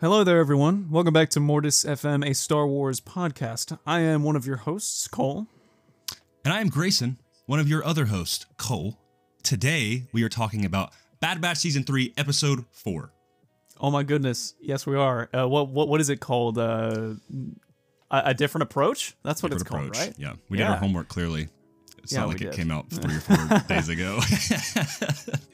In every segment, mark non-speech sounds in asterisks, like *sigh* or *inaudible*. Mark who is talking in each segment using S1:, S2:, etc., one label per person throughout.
S1: Hello there, everyone. Welcome back to Mortis FM, a Star Wars podcast. I am one of your hosts, Cole.
S2: And I am Grayson, one of your other hosts, Cole. Today, we are talking about Bad Batch Season 3, Episode 4.
S1: Oh my goodness! Yes, we are. Uh, what what what is it called? Uh, a, a different approach. That's what
S2: Different
S1: it's
S2: approach.
S1: called, right?
S2: Yeah, we did our homework clearly. It's
S1: Yeah,
S2: not
S1: we
S2: like it
S1: did.
S2: came out *laughs* three or four days ago. *laughs*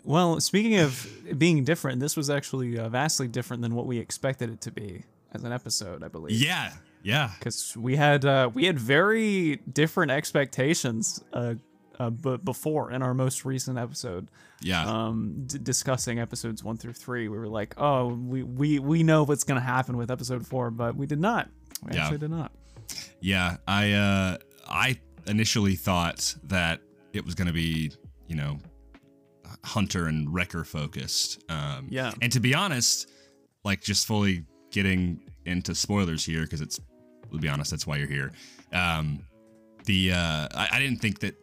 S1: Well, speaking of being different, this was actually uh, vastly different than what we expected it to be as an episode. I believe.
S2: yeah, yeah.
S1: because we had uh, we had very different expectations uh, uh, b- before in our most recent episode.
S2: Yeah.
S1: Um, d- discussing episodes one through three, we were like, "Oh, we we we know what's gonna happen with episode four, but we did not. We
S2: Yeah.
S1: actually did not.
S2: Yeah, I uh I initially thought that it was going to be, you know, Hunter and Wrecker focused. Um
S1: Yeah.
S2: And to be honest, like just fully getting into spoilers here because it's to be honest, that's why you're here. Um the uh I, I didn't think that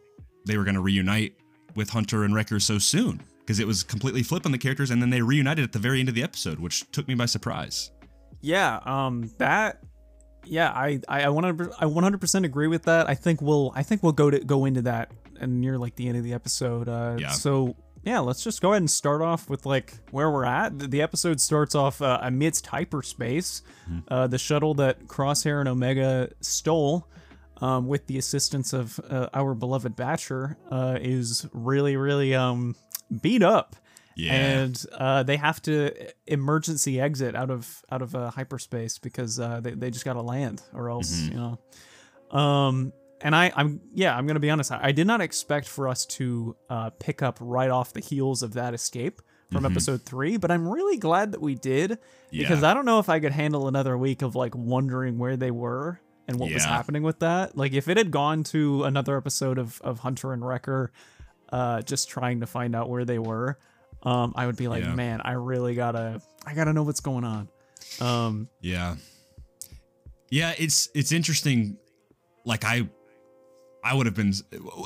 S2: they were going to reunite with Hunter and Wrecker so soon because it was completely flipping the characters and then they reunited at the very end of the episode, which took me by surprise.
S1: Yeah. Um. That. Yeah. I I I one hundred I one hundred percent agree with that. I think we'll I think we'll go to go into that and near like the end of the episode. Uh,
S2: Yeah.
S1: So yeah, let's just go ahead and start off with like where we're at. The, episode starts off uh, amidst hyperspace. Uh, the shuttle that Crosshair and Omega stole. Um, with the assistance of uh, our beloved Batcher, uh, is really, really um, beat up
S2: Yeah.
S1: and uh, they have to emergency exit out of out of uh, hyperspace because uh, they, they just got to land or else
S2: Mm-hmm.
S1: you know um and I, I'm yeah, I'm gonna be honest. I, I did not expect for us to uh, pick up right off the heels of that escape from episode three, but I'm really glad that we did because
S2: Mm-hmm. Yeah.
S1: I don't know if I could handle another week of like wondering where they were and what was happening with that. Like if it had gone to another episode of of Hunter and Wrecker, uh, just trying to find out where they were, um, I would be like,
S2: Yeah.
S1: man, I really gotta, I gotta know what's going on. Um,
S2: Yeah. Yeah, it's it's interesting. Like I I would have been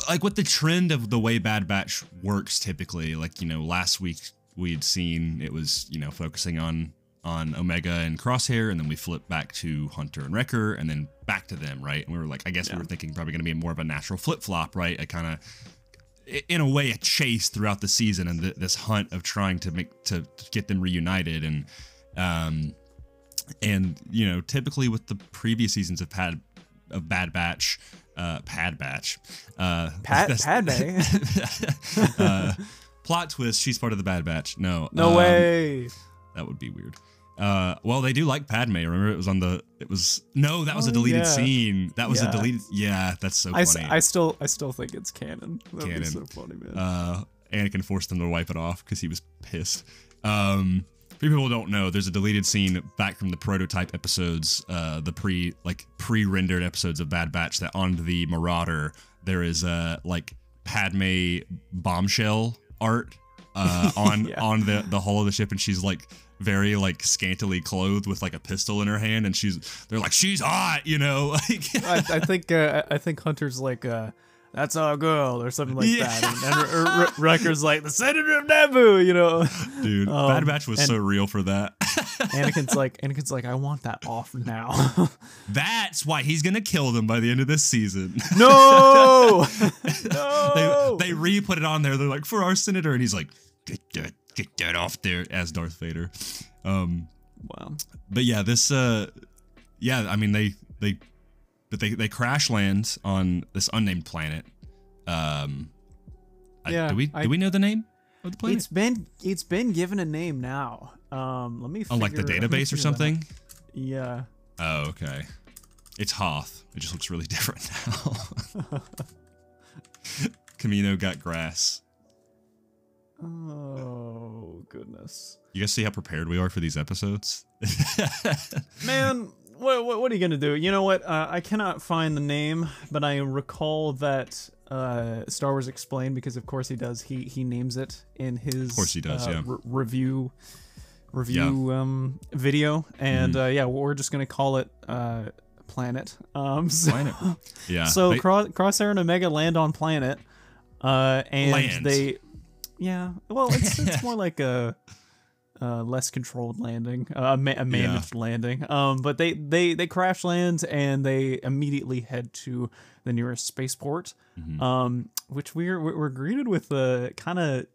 S2: like with the trend of the way Bad Batch works typically, like, you know, last week we had seen it was, you know, focusing on on Omega and Crosshair, and then we flip back to Hunter and Wrecker, and then back to them, right? And we were like, I guess we were thinking probably gonna be more of a natural flip flop, right? A kind of in a way a chase throughout the season and th- this hunt of trying to make to, to get them reunited. And um and you know typically with the previous seasons of pad of bad batch uh pad batch uh *laughs*
S1: Pat, Padme, *laughs*
S2: uh plot twist she's part of the bad batch. No
S1: no
S2: um,
S1: way.
S2: that would be weird uh well they do like padme remember it was on the it was no that was
S1: Oh,
S2: a deleted
S1: yeah.
S2: scene that was
S1: Yeah.
S2: a deleted yeah that's so
S1: I, s-
S2: funny
S1: I still, I still think it's canon. That'd be
S2: Canon.
S1: so funny, man.
S2: uh, Anakin forced them to wipe it off because he was pissed. Um, for people don't know, there's a deleted scene back from the prototype episodes, uh, the pre like pre-rendered episodes of Bad Batch that on the Marauder there is uh like Padme bombshell art uh *laughs* on
S1: Yeah.
S2: on the the hull of the ship and she's like very like scantily clothed with like a pistol in her hand and she's they're like she's hot you know *laughs* like
S1: I, I think, uh, I think Hunter's like, uh, that's our girl or something like
S2: Yeah.
S1: that, and, and R- Wrecker's like the senator of Naboo, you know.
S2: dude
S1: Um,
S2: Bad Batch was so real for that *laughs*
S1: Anakin's like, Anakin's like, I want that off now. *laughs*
S2: That's why he's gonna kill them by the end of this season.
S1: no,
S2: they,
S1: no.
S2: they re-put it on there. They're like, for our senator, and he's like, get that, get that off there, as Darth Vader. Um,
S1: wow.
S2: but yeah, this, uh, yeah, I mean, they, they, but they, they crash land on this unnamed planet. Um, I-
S1: Yeah,
S2: do we,
S1: I-
S2: do we know the name of the planet?
S1: It's been it's been given a name now. Um, let me.
S2: on like the
S1: figure-
S2: database or
S1: figure that
S2: something.
S1: Yeah.
S2: Oh, okay. It's Hoth. It just looks really *laughs* different now. *laughs* Camino got grass.
S1: Oh goodness,
S2: You guys see how prepared we are for these episodes? *laughs*
S1: man. What, what, what are you gonna do? You know what? Uh, I cannot find the name, but I recall that uh, Star Wars Explained because of course he does. He he names it in his
S2: Of course he does,
S1: uh,
S2: yeah.
S1: re- review review um video, and uh, yeah, we're just gonna call it uh, Planet. Um, so,
S2: Planet. *laughs* Yeah.
S1: So
S2: they-
S1: Cross, Crosshair and Omega land on planet, uh, and
S2: Land.
S1: they, yeah. Well, it's *laughs* it's more like a, uh, less controlled landing, uh, a, ma- a managed landing. Um, but they they they crash land and they immediately head to the nearest spaceport, um, which we're we're greeted with a kind of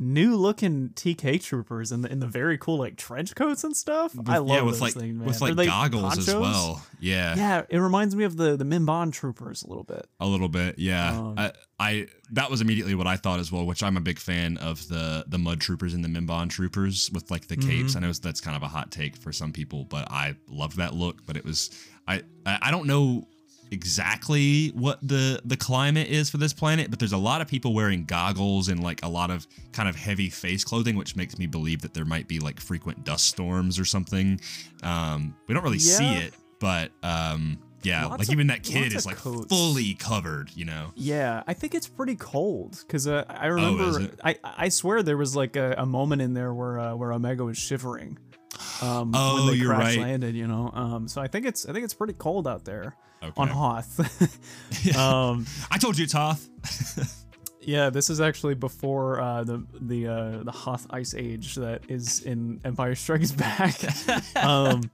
S1: new looking TK troopers in the in the very cool like trench coats and stuff. I love
S2: yeah, with
S1: those
S2: like
S1: things, man.
S2: with like goggles as well. Yeah,
S1: Yeah, it reminds me of the the Mimban troopers a little bit.
S2: a little bit. Yeah,
S1: Um,
S2: I, I that was immediately what I thought as well. Which I'm a big fan of the the mud troopers and the Mimban troopers with like the capes. I know that's kind of a hot take for some people, but I love that look. But it was I I don't know exactly what the the climate is for this planet but there's a lot of people wearing goggles and like a lot of kind of heavy face clothing which makes me believe that there might be like frequent dust storms or something um we don't really see it but um yeah
S1: Lots
S2: like
S1: of-
S2: even that kid is like
S1: coats.
S2: fully covered you know
S1: Yeah, I think it's pretty cold because uh, I remember.
S2: it?
S1: I I swear there was like a, a moment in there where uh, where Omega was shivering. Um,
S2: Oh,
S1: when they
S2: you're
S1: crash
S2: right.
S1: landed, you know. Um, so I think it's I think it's pretty cold out there on Hoth. *laughs* *laughs* um,
S2: i told you toth *laughs*
S1: yeah, this is actually before uh, the the uh, the Hoth Ice Age that is in Empire Strikes Back. um,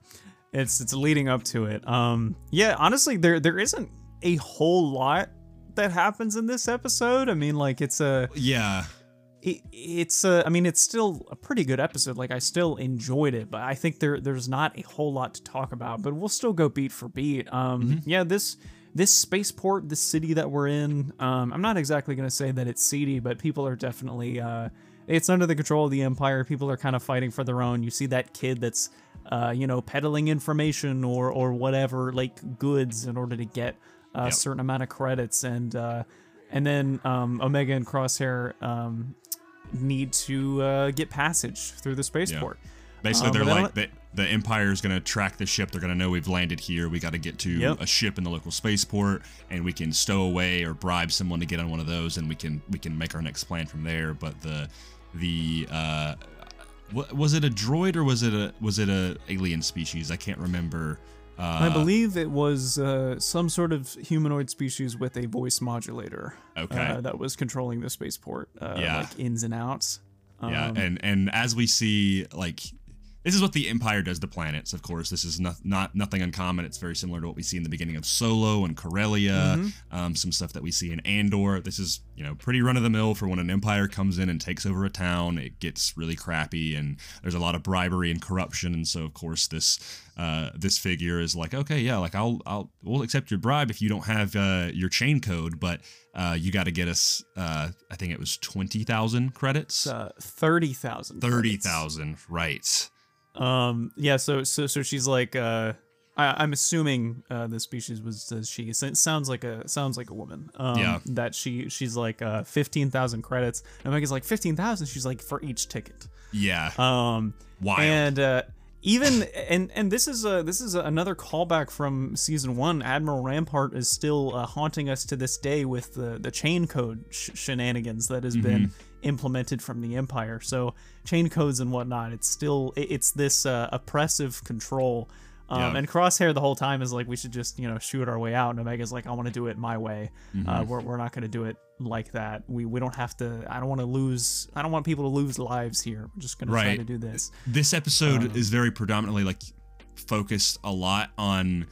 S1: it's it's leading up to it. Um, yeah, honestly, there there isn't a whole lot that happens in this episode. I mean, like it's a
S2: yeah
S1: it, it's a, I mean, it's still a pretty good episode. Like I still enjoyed it, but I think there there's not a whole lot to talk about. But we'll still go beat for beat. Um, yeah, this this spaceport, this city that we're in. Um, I'm not exactly gonna say that it's seedy, but people are definitely. Uh, it's under the control of the Empire. People are kind of fighting for their own. You see that kid that's, uh, you know, peddling information or or whatever, like goods, in order to get a
S2: Yep.
S1: certain amount of credits, and uh, and then um, Omega and Crosshair um, need to uh, get passage through the spaceport.
S2: Basically,
S1: Um,
S2: they're
S1: they
S2: like the, the Empire is going to track the ship. They're going to know we've landed here. We got to get to
S1: Yep.
S2: a ship in the local spaceport, and we can stow away or bribe someone to get on one of those, and we can we can make our next plan from there. But the the uh, was it a droid or was it a was it a alien species? I can't remember. Uh,
S1: I believe it was uh, some sort of humanoid species with a voice modulator.
S2: Okay.
S1: Uh, that was controlling the spaceport, uh,
S2: Yeah.
S1: like ins and outs.
S2: Yeah,
S1: Um,
S2: and and as we see, like this is what the Empire does to planets. Of course, this is not not nothing uncommon. It's very similar to what we see in the beginning of Solo and Corellia.
S1: Mm-hmm.
S2: Um, some stuff that we see in Andor. This is you know pretty run of the mill for when an Empire comes in and takes over a town. It gets really crappy, and there's a lot of bribery and corruption. And so, of course, this uh, this figure is like, okay, yeah, like I'll I'll we'll accept your bribe if you don't have uh, your chain code, but uh, you got to get us. Uh, I think it was twenty thousand credits.
S1: uh, thirty thousand.
S2: Thirty thousand, right?
S1: Um. Yeah. So so so she's like. Uh, I, I'm assuming uh, the species was uh, she. It sounds like a sounds like a woman. Um,
S2: Yeah.
S1: That she she's like uh, fifteen thousand credits. And Omega's like fifteen thousand. She's like for each ticket.
S2: Yeah,
S1: Um.
S2: wild.
S1: And uh, even *laughs* and and this is a this is another callback from season one. Admiral Rampart is still uh, haunting us to this day with the the chain code sh- shenanigans that has been implemented from the Empire. So chain codes and whatnot. It's still it's this uh, oppressive control. Um,
S2: Yeah.
S1: And Crosshair the whole time is like, we should just, you know, shoot our way out. And Omega's like, I want to do it my way. Uh, we're, we're not going to do it like that. We we don't have to. I don't want to lose. I don't want people to lose lives here. We're just going to try to do this.
S2: this episode
S1: Um,
S2: is very predominantly like focused a lot on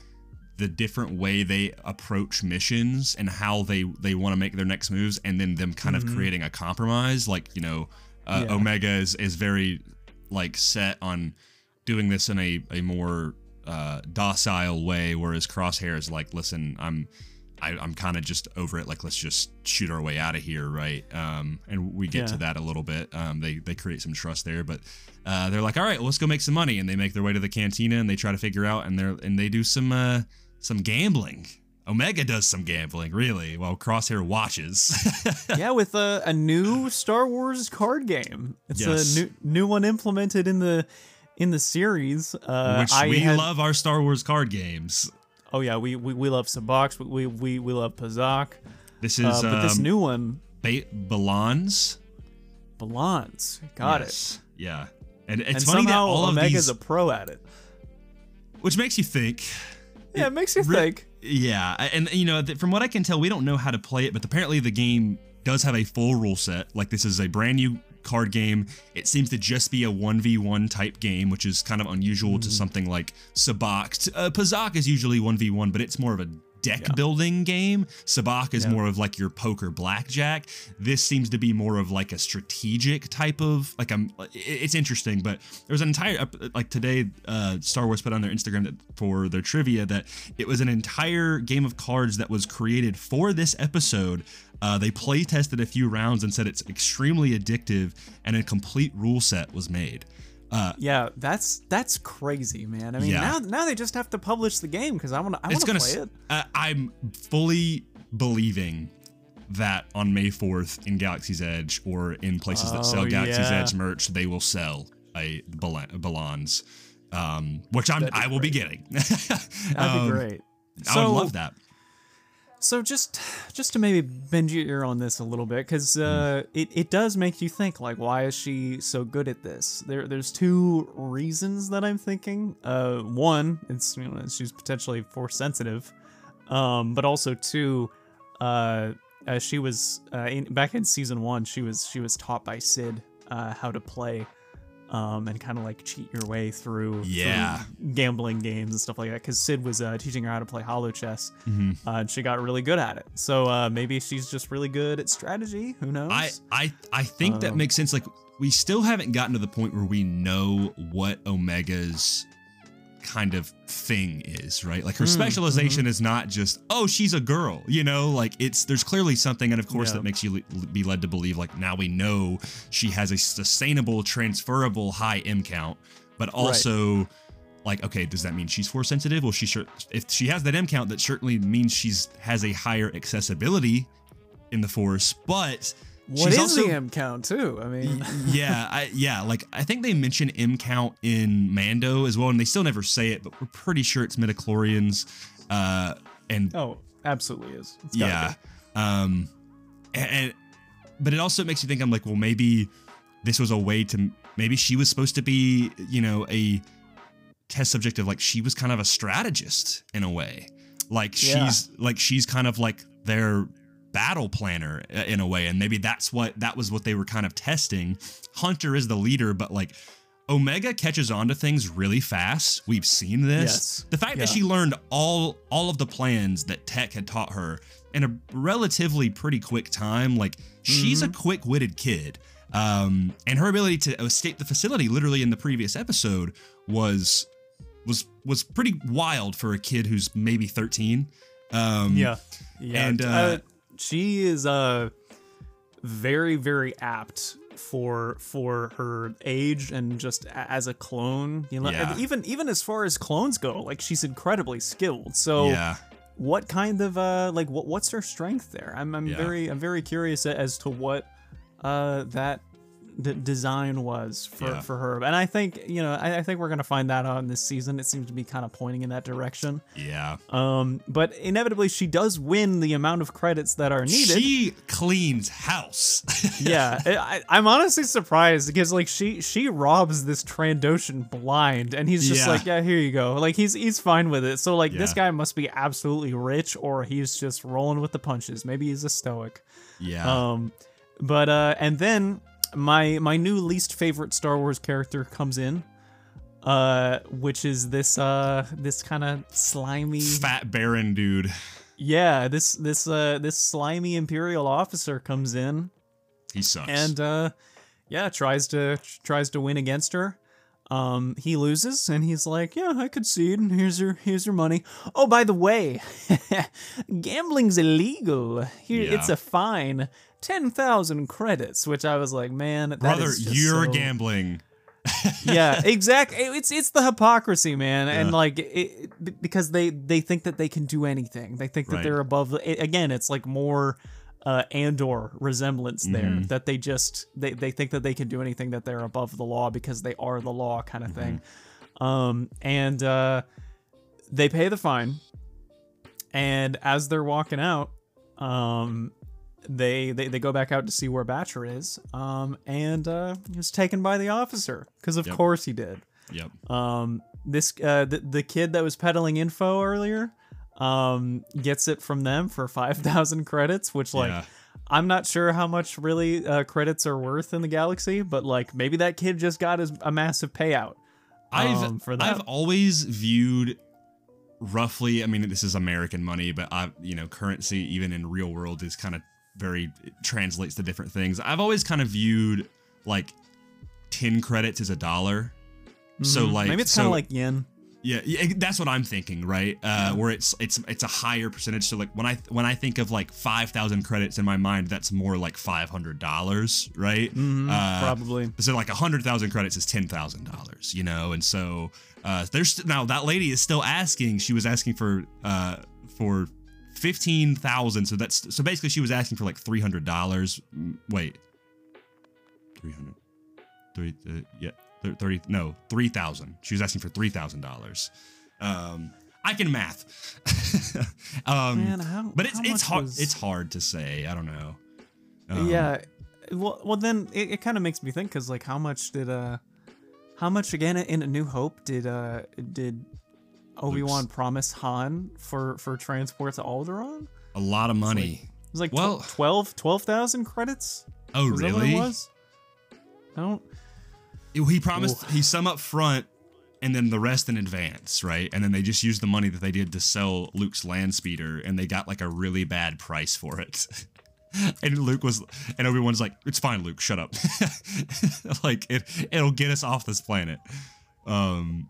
S2: the different way they approach missions and how they they want to make their next moves and then them kind of creating a compromise like you know uh,
S1: Mm-hmm. Yeah.
S2: omega is is very like set on doing this in a a more uh docile way whereas crosshair is like listen i'm I, I'm kind of just over it. Like, let's just shoot our way out of here, right? Um, and we get to that a little bit. Um, they they create some trust there, but uh, they're like, all right, well, let's go make some money, and they make their way to the cantina and they try to figure out, and they're and they do some uh, some gambling. Omega does some gambling, really, while Crosshair watches. *laughs*
S1: yeah, with a, a new Star Wars card game. It's
S2: Yes.
S1: a new new one implemented in the in the series. Uh,
S2: which
S1: I
S2: we
S1: had-
S2: love our Star Wars card games.
S1: Oh yeah, we we, we love Sabacc. We we we love Pazaak.
S2: This is
S1: Uh, but this
S2: um,
S1: new one,
S2: ba- Balans.
S1: Balance. Got it.
S2: Yeah, and it's
S1: And
S2: funny that all of
S1: Omega's a pro at it.
S2: which makes you think.
S1: Yeah, it makes you
S2: Re-
S1: think.
S2: Yeah, and you know, from what I can tell, we don't know how to play it, but apparently the game does have a full rule set. Like this is a brand new card game. It seems to just be a 1v1 type game, which is kind of unusual to something like Sabacc. Uh, Pazaak is usually 1v1, but it's more of a deck
S1: Yeah.
S2: building game. Sabacc is
S1: Yeah.
S2: more of like your poker blackjack. This seems to be more of like a strategic type of like I'm. It's interesting, but there was an entire like today. Uh, Star Wars put on their Instagram that for their trivia that it was an entire game of cards that was created for this episode. Uh, they play tested a few rounds and said it's extremely addictive, and a complete rule set was made. Uh,
S1: Yeah, that's that's crazy, man. I mean,
S2: Yeah.
S1: now now they just have to publish the game because I want to I want to play it.
S2: Uh, I'm fully believing that on May 4th in Galaxy's Edge or in places that sell
S1: Oh,
S2: Galaxy's
S1: yeah.
S2: Edge merch, they will sell a Bal- Balans, um, which I'm I will be getting. *laughs*
S1: That'd
S2: Um,
S1: be great.
S2: I would love that.
S1: So just just to maybe bend your ear on this a little bit, because uh, it it does make you think like, why is she so good at this? There there's two reasons that I'm thinking. Uh, one, it's you know she's potentially force sensitive, um, but also two, uh, uh she was uh, in, back in season one, she was she was taught by Sid uh, how to play. Um, and kind of like cheat your way through, through
S2: Yeah.
S1: gambling games and stuff like that. Because Sid was uh, teaching her how to play Holochess,
S2: Mm-hmm.
S1: uh, and she got really good at it. So uh, maybe she's just really good at strategy. Who knows?
S2: I I I think that
S1: Um,
S2: makes sense. Like we still haven't gotten to the point where we know what Omega's kind of thing is, right? Like her
S1: Mm,
S2: specialization is not just oh she's a girl, you know. Like it's there's clearly something, and of course
S1: Yeah.
S2: that makes you le- be led to believe like now we know she has a sustainable, transferable high M count, but also. Like, okay, does that mean she's force sensitive? Well, she sure if she has that M count, that certainly means she's has a higher accessibility in the force. But
S1: what
S2: she's
S1: is
S2: also
S1: the M count too? I mean, *laughs*
S2: yeah, I, yeah. Like I think they mention M count in Mando as well, and they still never say it, but we're pretty sure it's midichlorians. Uh, and
S1: oh, absolutely is.
S2: Yeah,
S1: be.
S2: um, and, and but it also makes you think. I'm like, well, maybe this was a way to maybe she was supposed to be, you know, a test subject of like she was kind of a strategist in a way, like
S1: Yeah.
S2: she's like she's kind of like their battle planner uh, in a way and maybe that's what that was what they were kind of testing. Hunter is the leader but like omega catches on to things really fast. We've seen this.
S1: Yes.
S2: the fact that she learned all all of the plans that tech had taught her in a relatively pretty quick time like she's
S1: Mm-hmm.
S2: a quick-witted kid. Um and her ability to escape the facility literally in the previous episode was was was pretty wild for a kid who's maybe 13 um
S1: yeah, yeah.
S2: and, uh,
S1: she is uh very very apt for for her age and just as a clone. You know,
S2: Yeah.
S1: even even as far as clones go, like she's incredibly skilled. So
S2: yeah
S1: what kind of uh like what what's her strength there i'm, I'm
S2: Yeah.
S1: very i'm very curious as to what uh that d- design was for
S2: Yeah.
S1: for her and i think you know I, I think we're gonna find that out in this season. It seems to be kind of pointing in that direction.
S2: Yeah.
S1: Um but inevitably she does win the amount of credits that are needed.
S2: She cleans house. *laughs*
S1: yeah. I, I'm honestly surprised because like she she robs this Trandoshan blind and he's just
S2: Yeah.
S1: like yeah here you go. Like he's he's fine with it. So like this guy must be absolutely rich or he's just rolling with the punches. Maybe he's a stoic.
S2: Yeah.
S1: um but uh and then my my new least favorite Star Wars character comes in uh which is this uh this kind of slimy
S2: Fat Baron dude.
S1: yeah this this uh this slimy imperial officer comes in
S2: He sucks.
S1: and uh yeah tries to tries to win against her. Um he loses and he's like yeah i concede and here's your here's your money. Oh by the way *laughs* gambling's illegal. Here it's a fine 10,000 credits which i was like man
S2: brother, you're
S1: so-
S2: gambling. *laughs*
S1: yeah exactly it's it's the hypocrisy man and like it, because they they think that they can do anything they think that
S2: Right.
S1: they're above it, again it's like more uh andor resemblance there
S2: Mm-hmm.
S1: that they just they, they think that they can do anything that they're above the law because they are the law kind of thing
S2: Mm-hmm.
S1: um and uh they pay the fine and as they're walking out um they, they they go back out to see where Batcher is, um, and uh, he was taken by the officer because of
S2: Yep.
S1: course he did.
S2: Yep.
S1: Um, this uh, the, the kid that was peddling info earlier, um, gets it from them for five thousand credits, which like
S2: Yeah.
S1: I'm not sure how much really uh, credits are worth in the galaxy, but like maybe that kid just got his, a massive payout.
S2: I've
S1: um, for that.
S2: I've always viewed roughly. I mean, this is American money, but I, you know, currency even in real world is kind of very translates to different things. I've always kind of viewed like ten credits as a dollar. So
S1: Mhm.
S2: like
S1: maybe it's
S2: so,
S1: kind of like yen.
S2: yeah, yeah, that's what I'm thinking, right? Uh, Where it's it's it's a higher percentage. So like when I when I think of like five thousand credits in my mind, that's more like five hundred dollars, right?
S1: Mhm,
S2: Uh,
S1: probably.
S2: so like hundred thousand credits is ten thousand dollars, you know, and so uh, there's now that lady is still asking. She was asking for uh for fifteen thousand. So that's so basically she was asking for like three hundred dollars. Wait, three hundred, three uh, yeah, thirty no three thousand. She was asking for three thousand dollars. Um, I can math. *laughs* um,
S1: Man, how,
S2: but it's
S1: how
S2: it's hard.
S1: was-
S2: It's hard to say. I don't know. Um,
S1: yeah. Well, well, then it, it kind of makes me think because like how much did uh, how much again in A New Hope did uh did Obi Wan promise Han for for transport to Alderaan?
S2: a lot of money.
S1: It was like
S2: Well-
S1: well, 12 12,000 credits.
S2: oh,
S1: Was that
S2: really?
S1: what it was? I don't.
S2: He promised he some up front and then the rest in advance, right? And then they just used the money that they did to sell Luke's land speeder and they got like a really bad price for it. *laughs* and Luke was and Obi-Wan's like, "It's fine, Luke, shut up." *laughs* like it it'll get us off this planet. Um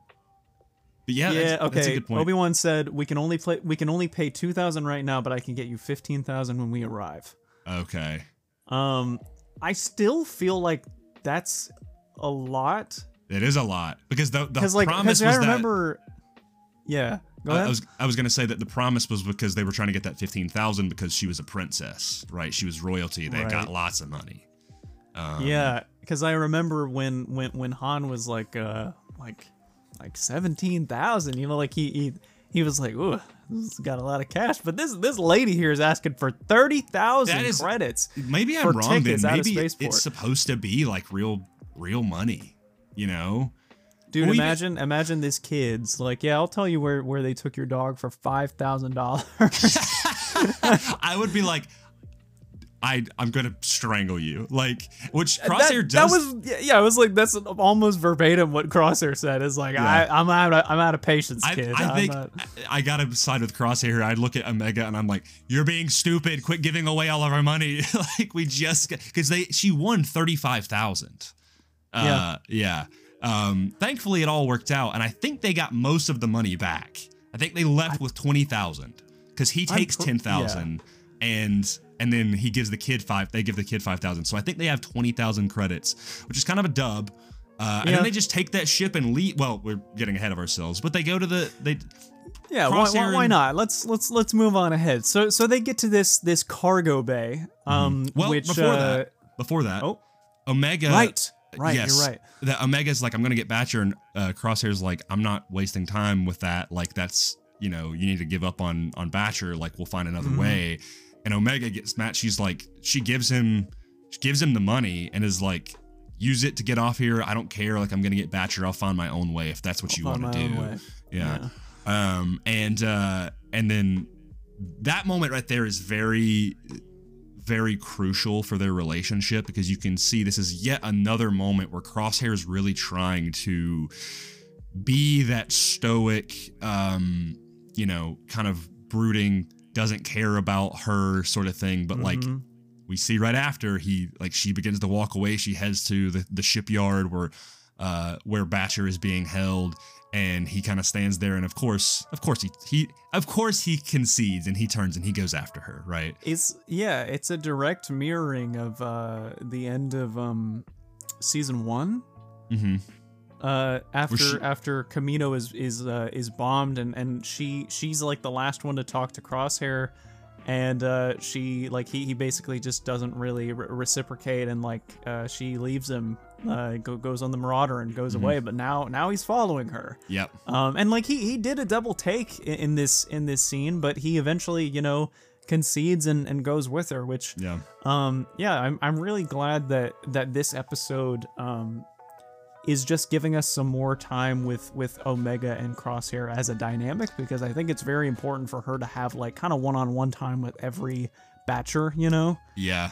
S2: but yeah,
S1: Yeah,
S2: that's, that's a
S1: okay.
S2: good point.
S1: Obi Wan said we can only play. We can only pay two thousand right now, but I can get you fifteen thousand when we arrive.
S2: okay.
S1: Um, I still feel like that's a lot
S2: It is a lot because the, the
S1: like
S2: promise was
S1: I
S2: that
S1: remember. Yeah, go
S2: I-
S1: ahead.
S2: I was I was gonna say that the promise was because they were trying to get that fifteen thousand because she was a princess, right? She was royalty. They got lots of money. Um,
S1: yeah, because I remember when when when Han was like uh like like seventeen thousand. You know, like he he he was like, ooh, this has got a lot of cash. But this this lady here is asking for thirty thousand
S2: That is-
S1: credits.
S2: Maybe I'm wrong. Then
S1: tickets out of
S2: maybe it's supposed to be like real real money. You know?
S1: Dude,
S2: Well, even-
S1: imagine imagine this kid's like, yeah, I'll tell you where where they took your dog for five thousand dollars. *laughs*
S2: I would be like, I I'm gonna strangle you. Like, which Crosshair
S1: that,
S2: does.
S1: that was yeah, yeah, I was like that's almost verbatim what Crosshair said. Is like I I'm out of, I'm out of patience,
S2: I,
S1: kid.
S2: I
S1: I'm
S2: think
S1: not-
S2: I, I gotta side with Crosshair. I look at Omega and I'm like, "You're being stupid. Quit giving away all of our money." *laughs* like we just because they she won thirty five thousand. Uh, yeah. Um, thankfully, it all worked out, and I think they got most of the money back. I think they left with twenty thousand because he takes ten thousand and and then he gives the kid five. They give the kid five thousand. So I think they have twenty thousand credits, which is kind of a dub. Uh, And then they just take that ship and leave. Well, we're getting ahead of ourselves, but they go to the they
S1: yeah, why, why, why not? Let's let's let's move on ahead. So so they get to this this cargo bay, um,
S2: Mm-hmm. Well,
S1: which
S2: before
S1: uh,
S2: that, before that,
S1: oh
S2: Omega.
S1: right right
S2: yes,
S1: you're right.
S2: That Omega's like, I'm gonna get Batcher, and uh, Crosshair's like, I'm not wasting time with that. Like, that's you know, you need to give up on on Batcher. Like, we'll find another
S1: Mhm.
S2: way. And Omega gets mad. She's like, she gives him, she gives him the money, and is like, use it to get off here. I don't care. Like, I'm gonna get Batcher. I'll find my own way if that's what you want to do.
S1: way.
S2: Yeah. Um, and uh, and then that moment right there is very, very crucial for their relationship because you can see this is yet another moment where Crosshair is really trying to be that stoic, um, you know, kind of brooding, doesn't care about her sort of thing, but like
S1: Mhm.
S2: we see right after he like she begins to walk away she heads to the, the shipyard where uh where batcher is being held and he kind of stands there and of course of course he he of course he concedes and he turns and he goes after her right
S1: It's yeah, it's a direct mirroring of uh the end of um season one.
S2: mm-hmm
S1: Uh, after
S2: she-
S1: after Camino is is uh, is bombed and and she she's like the last one to talk to Crosshair, and uh, she like he, he basically just doesn't really re- reciprocate and like uh, she leaves him, uh, go, goes on the Marauder and goes
S2: Mhm.
S1: away. But now now he's following her.
S2: yep
S1: Um, and like he he did a double take in, in this in this scene, but he eventually you know concedes and, and goes with her, which
S2: yeah
S1: um yeah I'm, I'm really glad that that this episode um is just giving us some more time with with omega and crosshair as a dynamic because i think it's very important for her to have like kind of one-on-one time with every batcher, you know.
S2: Yeah.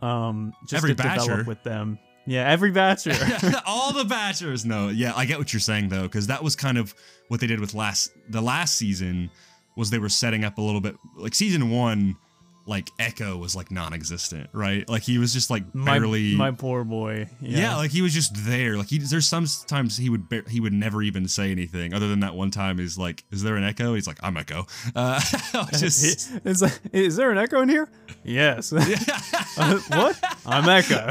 S1: Um, just
S2: Every
S1: to
S2: batcher.
S1: develop with them. Yeah, every batcher. *laughs* *laughs*
S2: All the Batchers. No, yeah, I get what you're saying though, because that was kind of what they did with last the last season was they were setting up a little bit like season one, like Echo was like non-existent, right? Like he was just like
S1: my
S2: barely.
S1: my poor boy.
S2: yeah.
S1: Yeah.
S2: like he was just there. Like he, there's sometimes he would he would never even say anything other than that one time. He's like, "Is there an echo?" He's like, "I'm Echo." Uh, *laughs* *laughs* just
S1: it's like, is there an echo in here? Yes. *laughs* Uh, what? I'm Echo.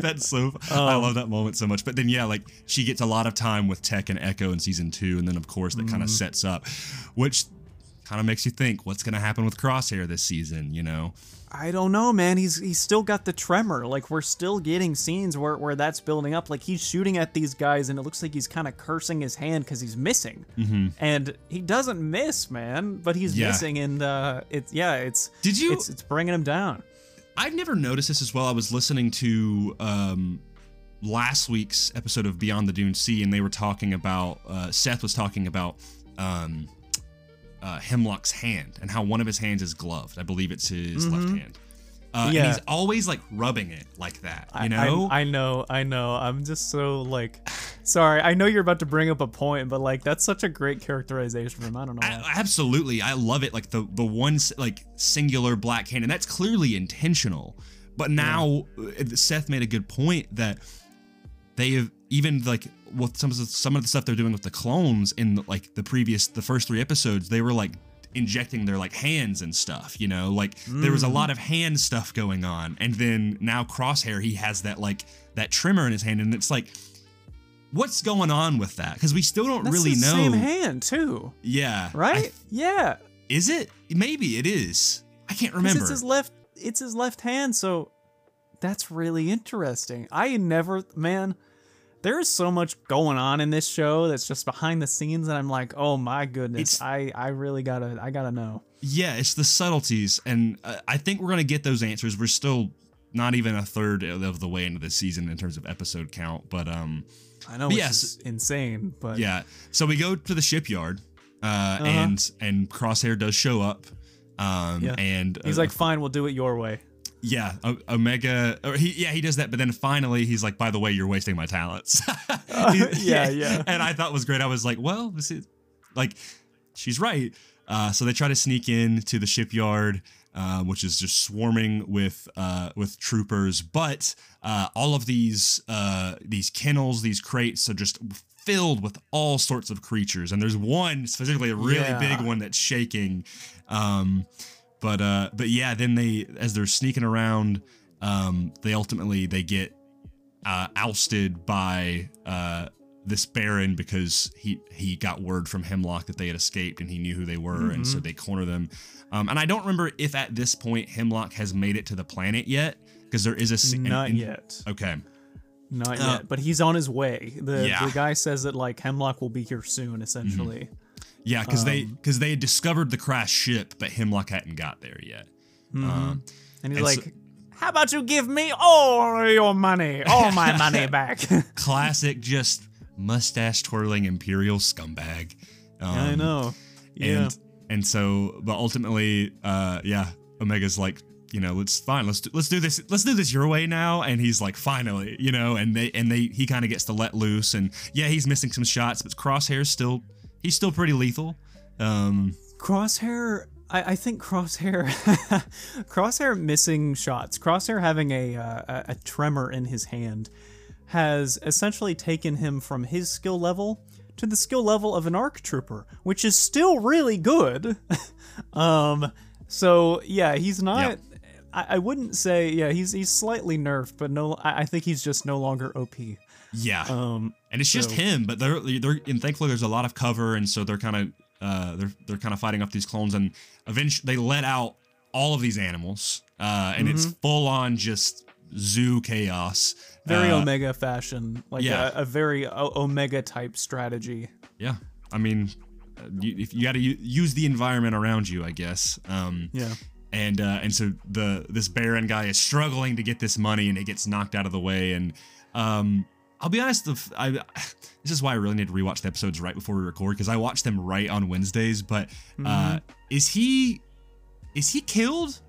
S2: That's so. I love that moment so much. But then, yeah, like she gets a lot of time with Tech and Echo in season two, and then of course that kind of sets up, which kind of makes you think what's going to happen with Crosshair this season. You know?
S1: I don't know, man. He's he's still got the tremor. Like we're still getting scenes where where that's building up. Like he's shooting at these guys, and it looks like he's kind of cursing his hand because he's missing. Mm-hmm. And he doesn't miss, man. But he's
S2: Yeah.
S1: missing, and uh, it's yeah, it's
S2: Did you-
S1: It's it's bringing him down.
S2: I've never noticed this as well. I was listening to um, last week's episode of Beyond the Dune Sea, and they were talking about uh, Seth was talking about um, uh, Hemlock's hand and how one of his hands is gloved. I believe it's his left hand. Uh,
S1: Yeah.
S2: And he's always like rubbing it like that, you know?
S1: I, I know, I know. I'm just so like, sorry. I know you're about to bring up a point, but like that's such a great characterization him. I don't know.
S2: I- absolutely, I love it. Like the the one like singular black hand, and that's clearly intentional. But now uh, Seth made a good point that they have even like with some of the, some of the stuff they're doing with the clones in like the previous the first three episodes, they were like injecting their like hands and stuff. You know, like there was a hmm. lot of hand stuff going on, and then now Crosshair he has that like that tremor in his hand, and it's like. What's going on with that? Because we still don't
S1: That's
S2: really know.
S1: Same hand too,
S2: Yeah.
S1: Right? yeah.
S2: is it? Maybe it is. I can't remember.
S1: It's his left. It's his left hand. So that's really interesting. I never, man. There is so much going on in this show that's just behind the scenes, and I'm like, oh my goodness,
S2: It's-
S1: I I really gotta I gotta know.
S2: yeah, it's the subtleties, and uh, I think we're gonna get those answers. We're still not even a third of the way into the season in terms of episode count, but um,
S1: I know
S2: yes.
S1: insane, but
S2: yeah. So we go to the shipyard, uh, and and Crosshair does show up, um,
S1: Uh-huh. Yeah.
S2: and
S1: he's
S2: uh,
S1: like, fine, we'll do it your way.
S2: Yeah, o- Omega, or he yeah he does that, but then finally he's like, by the way, you're wasting my talents. *laughs* *laughs*
S1: yeah, yeah.
S2: and I thought was great. I was like, well, this is like, she's right. Uh, so they try to sneak in to the shipyard, uh, which is just swarming with uh, with troopers. But uh, all of these uh, these kennels, these crates, are just filled with all sorts of creatures. And there's one specifically, a really
S1: Yeah.
S2: big one that's shaking. Um, but uh, but yeah, then they as they're sneaking around, um, they ultimately they get uh, ousted by uh, this Baron because he he got word from Hemlock that they had escaped and he knew who they were, and so they corner them. Um, and I don't remember if at this point Hemlock has made it to the planet yet because there is a se-
S1: Not yet.
S2: Okay,
S1: Not
S2: Uh,
S1: yet. But he's on his way. The
S2: Yeah.
S1: the guy says that like Hemlock will be here soon, essentially.
S2: Yeah, because they
S1: Um,
S2: because they had discovered the crashed ship, but Hemlock hadn't got there yet. Um,
S1: And he's
S2: And so-
S1: like, How about you give me all your money? All my *laughs* money back. *laughs*
S2: classic, just mustache twirling imperial scumbag. Um,
S1: I know. Yeah.
S2: and and so but ultimately uh yeah omega's like you know let's fine let's do, let's do this let's do this your way now and he's like finally you know and they and they he kind of gets to let loose and yeah he's missing some shots but crosshair's still he's still pretty lethal um
S1: Crosshair, I, I think Crosshair, *laughs* Crosshair missing shots. Crosshair having a, uh, a tremor in his hand has essentially taken him from his skill level to the skill level of an arc trooper, which is still really good. *laughs* um, so yeah, he's not.
S2: Yep.
S1: I, I wouldn't say yeah he's he's slightly nerfed, but no, I, I think he's just no longer OP.
S2: yeah
S1: Um,
S2: and it's just
S1: so-
S2: him but they're they're and thankfully there's a lot of cover and so they're kind of uh they're they're kind of fighting off these clones and eventually they let out all of these animals uh and it's full on just zoo chaos
S1: very
S2: Uh,
S1: Omega fashion, like
S2: yeah.
S1: a, a very o- Omega type strategy.
S2: Yeah, I mean, uh, you, if you got to use the environment around you, I guess. Um,
S1: Yeah.
S2: and uh, and so the this Baron guy is struggling to get this money, and it gets knocked out of the way. And um, I'll be honest, I, *sighs* this is why I really need to rewatch the episodes right before we record because I watch them right on Wednesdays. But uh, is he is he killed?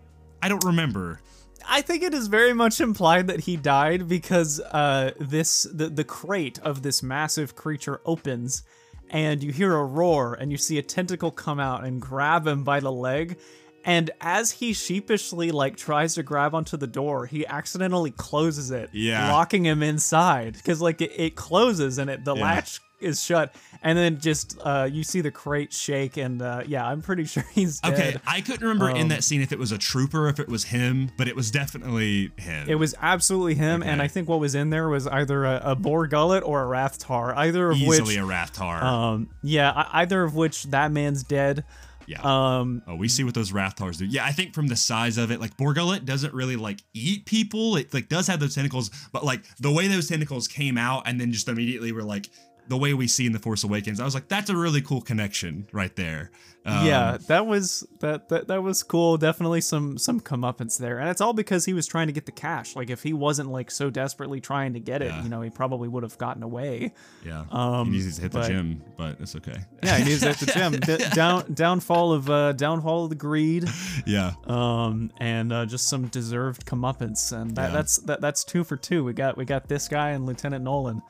S2: I don't remember.
S1: I think it is very much implied that he died because uh, this the, the crate of this massive creature opens and you hear a roar and you see a tentacle come out and grab him by the leg and as he sheepishly like tries to grab onto the door he accidentally closes it
S2: Yeah.
S1: locking him inside because like it, it closes and it the
S2: Yeah.
S1: latch is shut and then just uh, you see the crate shake and uh, yeah i'm pretty *laughs* sure he's dead
S2: Okay, I couldn't remember in
S1: Um,
S2: that scene if it was a trooper, if it was him, but it was definitely him.
S1: It was absolutely him, and I think what was in there was either a, a Borgullet or a Rathtar, either of
S2: easily
S1: which,
S2: a Rathtar.
S1: um, yeah, either of which that man's dead.
S2: Yeah.
S1: Um,
S2: Oh, we see what those Rathtars do. Yeah, I think from the size of it, like Borgullet doesn't really like eat people. It like does have those tentacles, but like the way those tentacles came out and then just immediately were like the way we see in the Force Awakens. I was like, that's a really cool connection right there. Um,
S1: yeah, that was that, that that was cool. Definitely some some comeuppance there, and it's all because he was trying to get the cash. Like if he wasn't like so desperately trying to get it,
S2: Yeah.
S1: you know, he probably would have gotten away.
S2: yeah.
S1: Um,
S2: he needs to hit the gym, but it's okay.
S1: Yeah, he needs at the gym. *laughs* D- down downfall of uh, downfall of the greed.
S2: Yeah,
S1: um, and uh, just some deserved comeuppance, and that,
S2: Yeah.
S1: that's that, that's two for two. We got we got this guy and Lieutenant Nolan.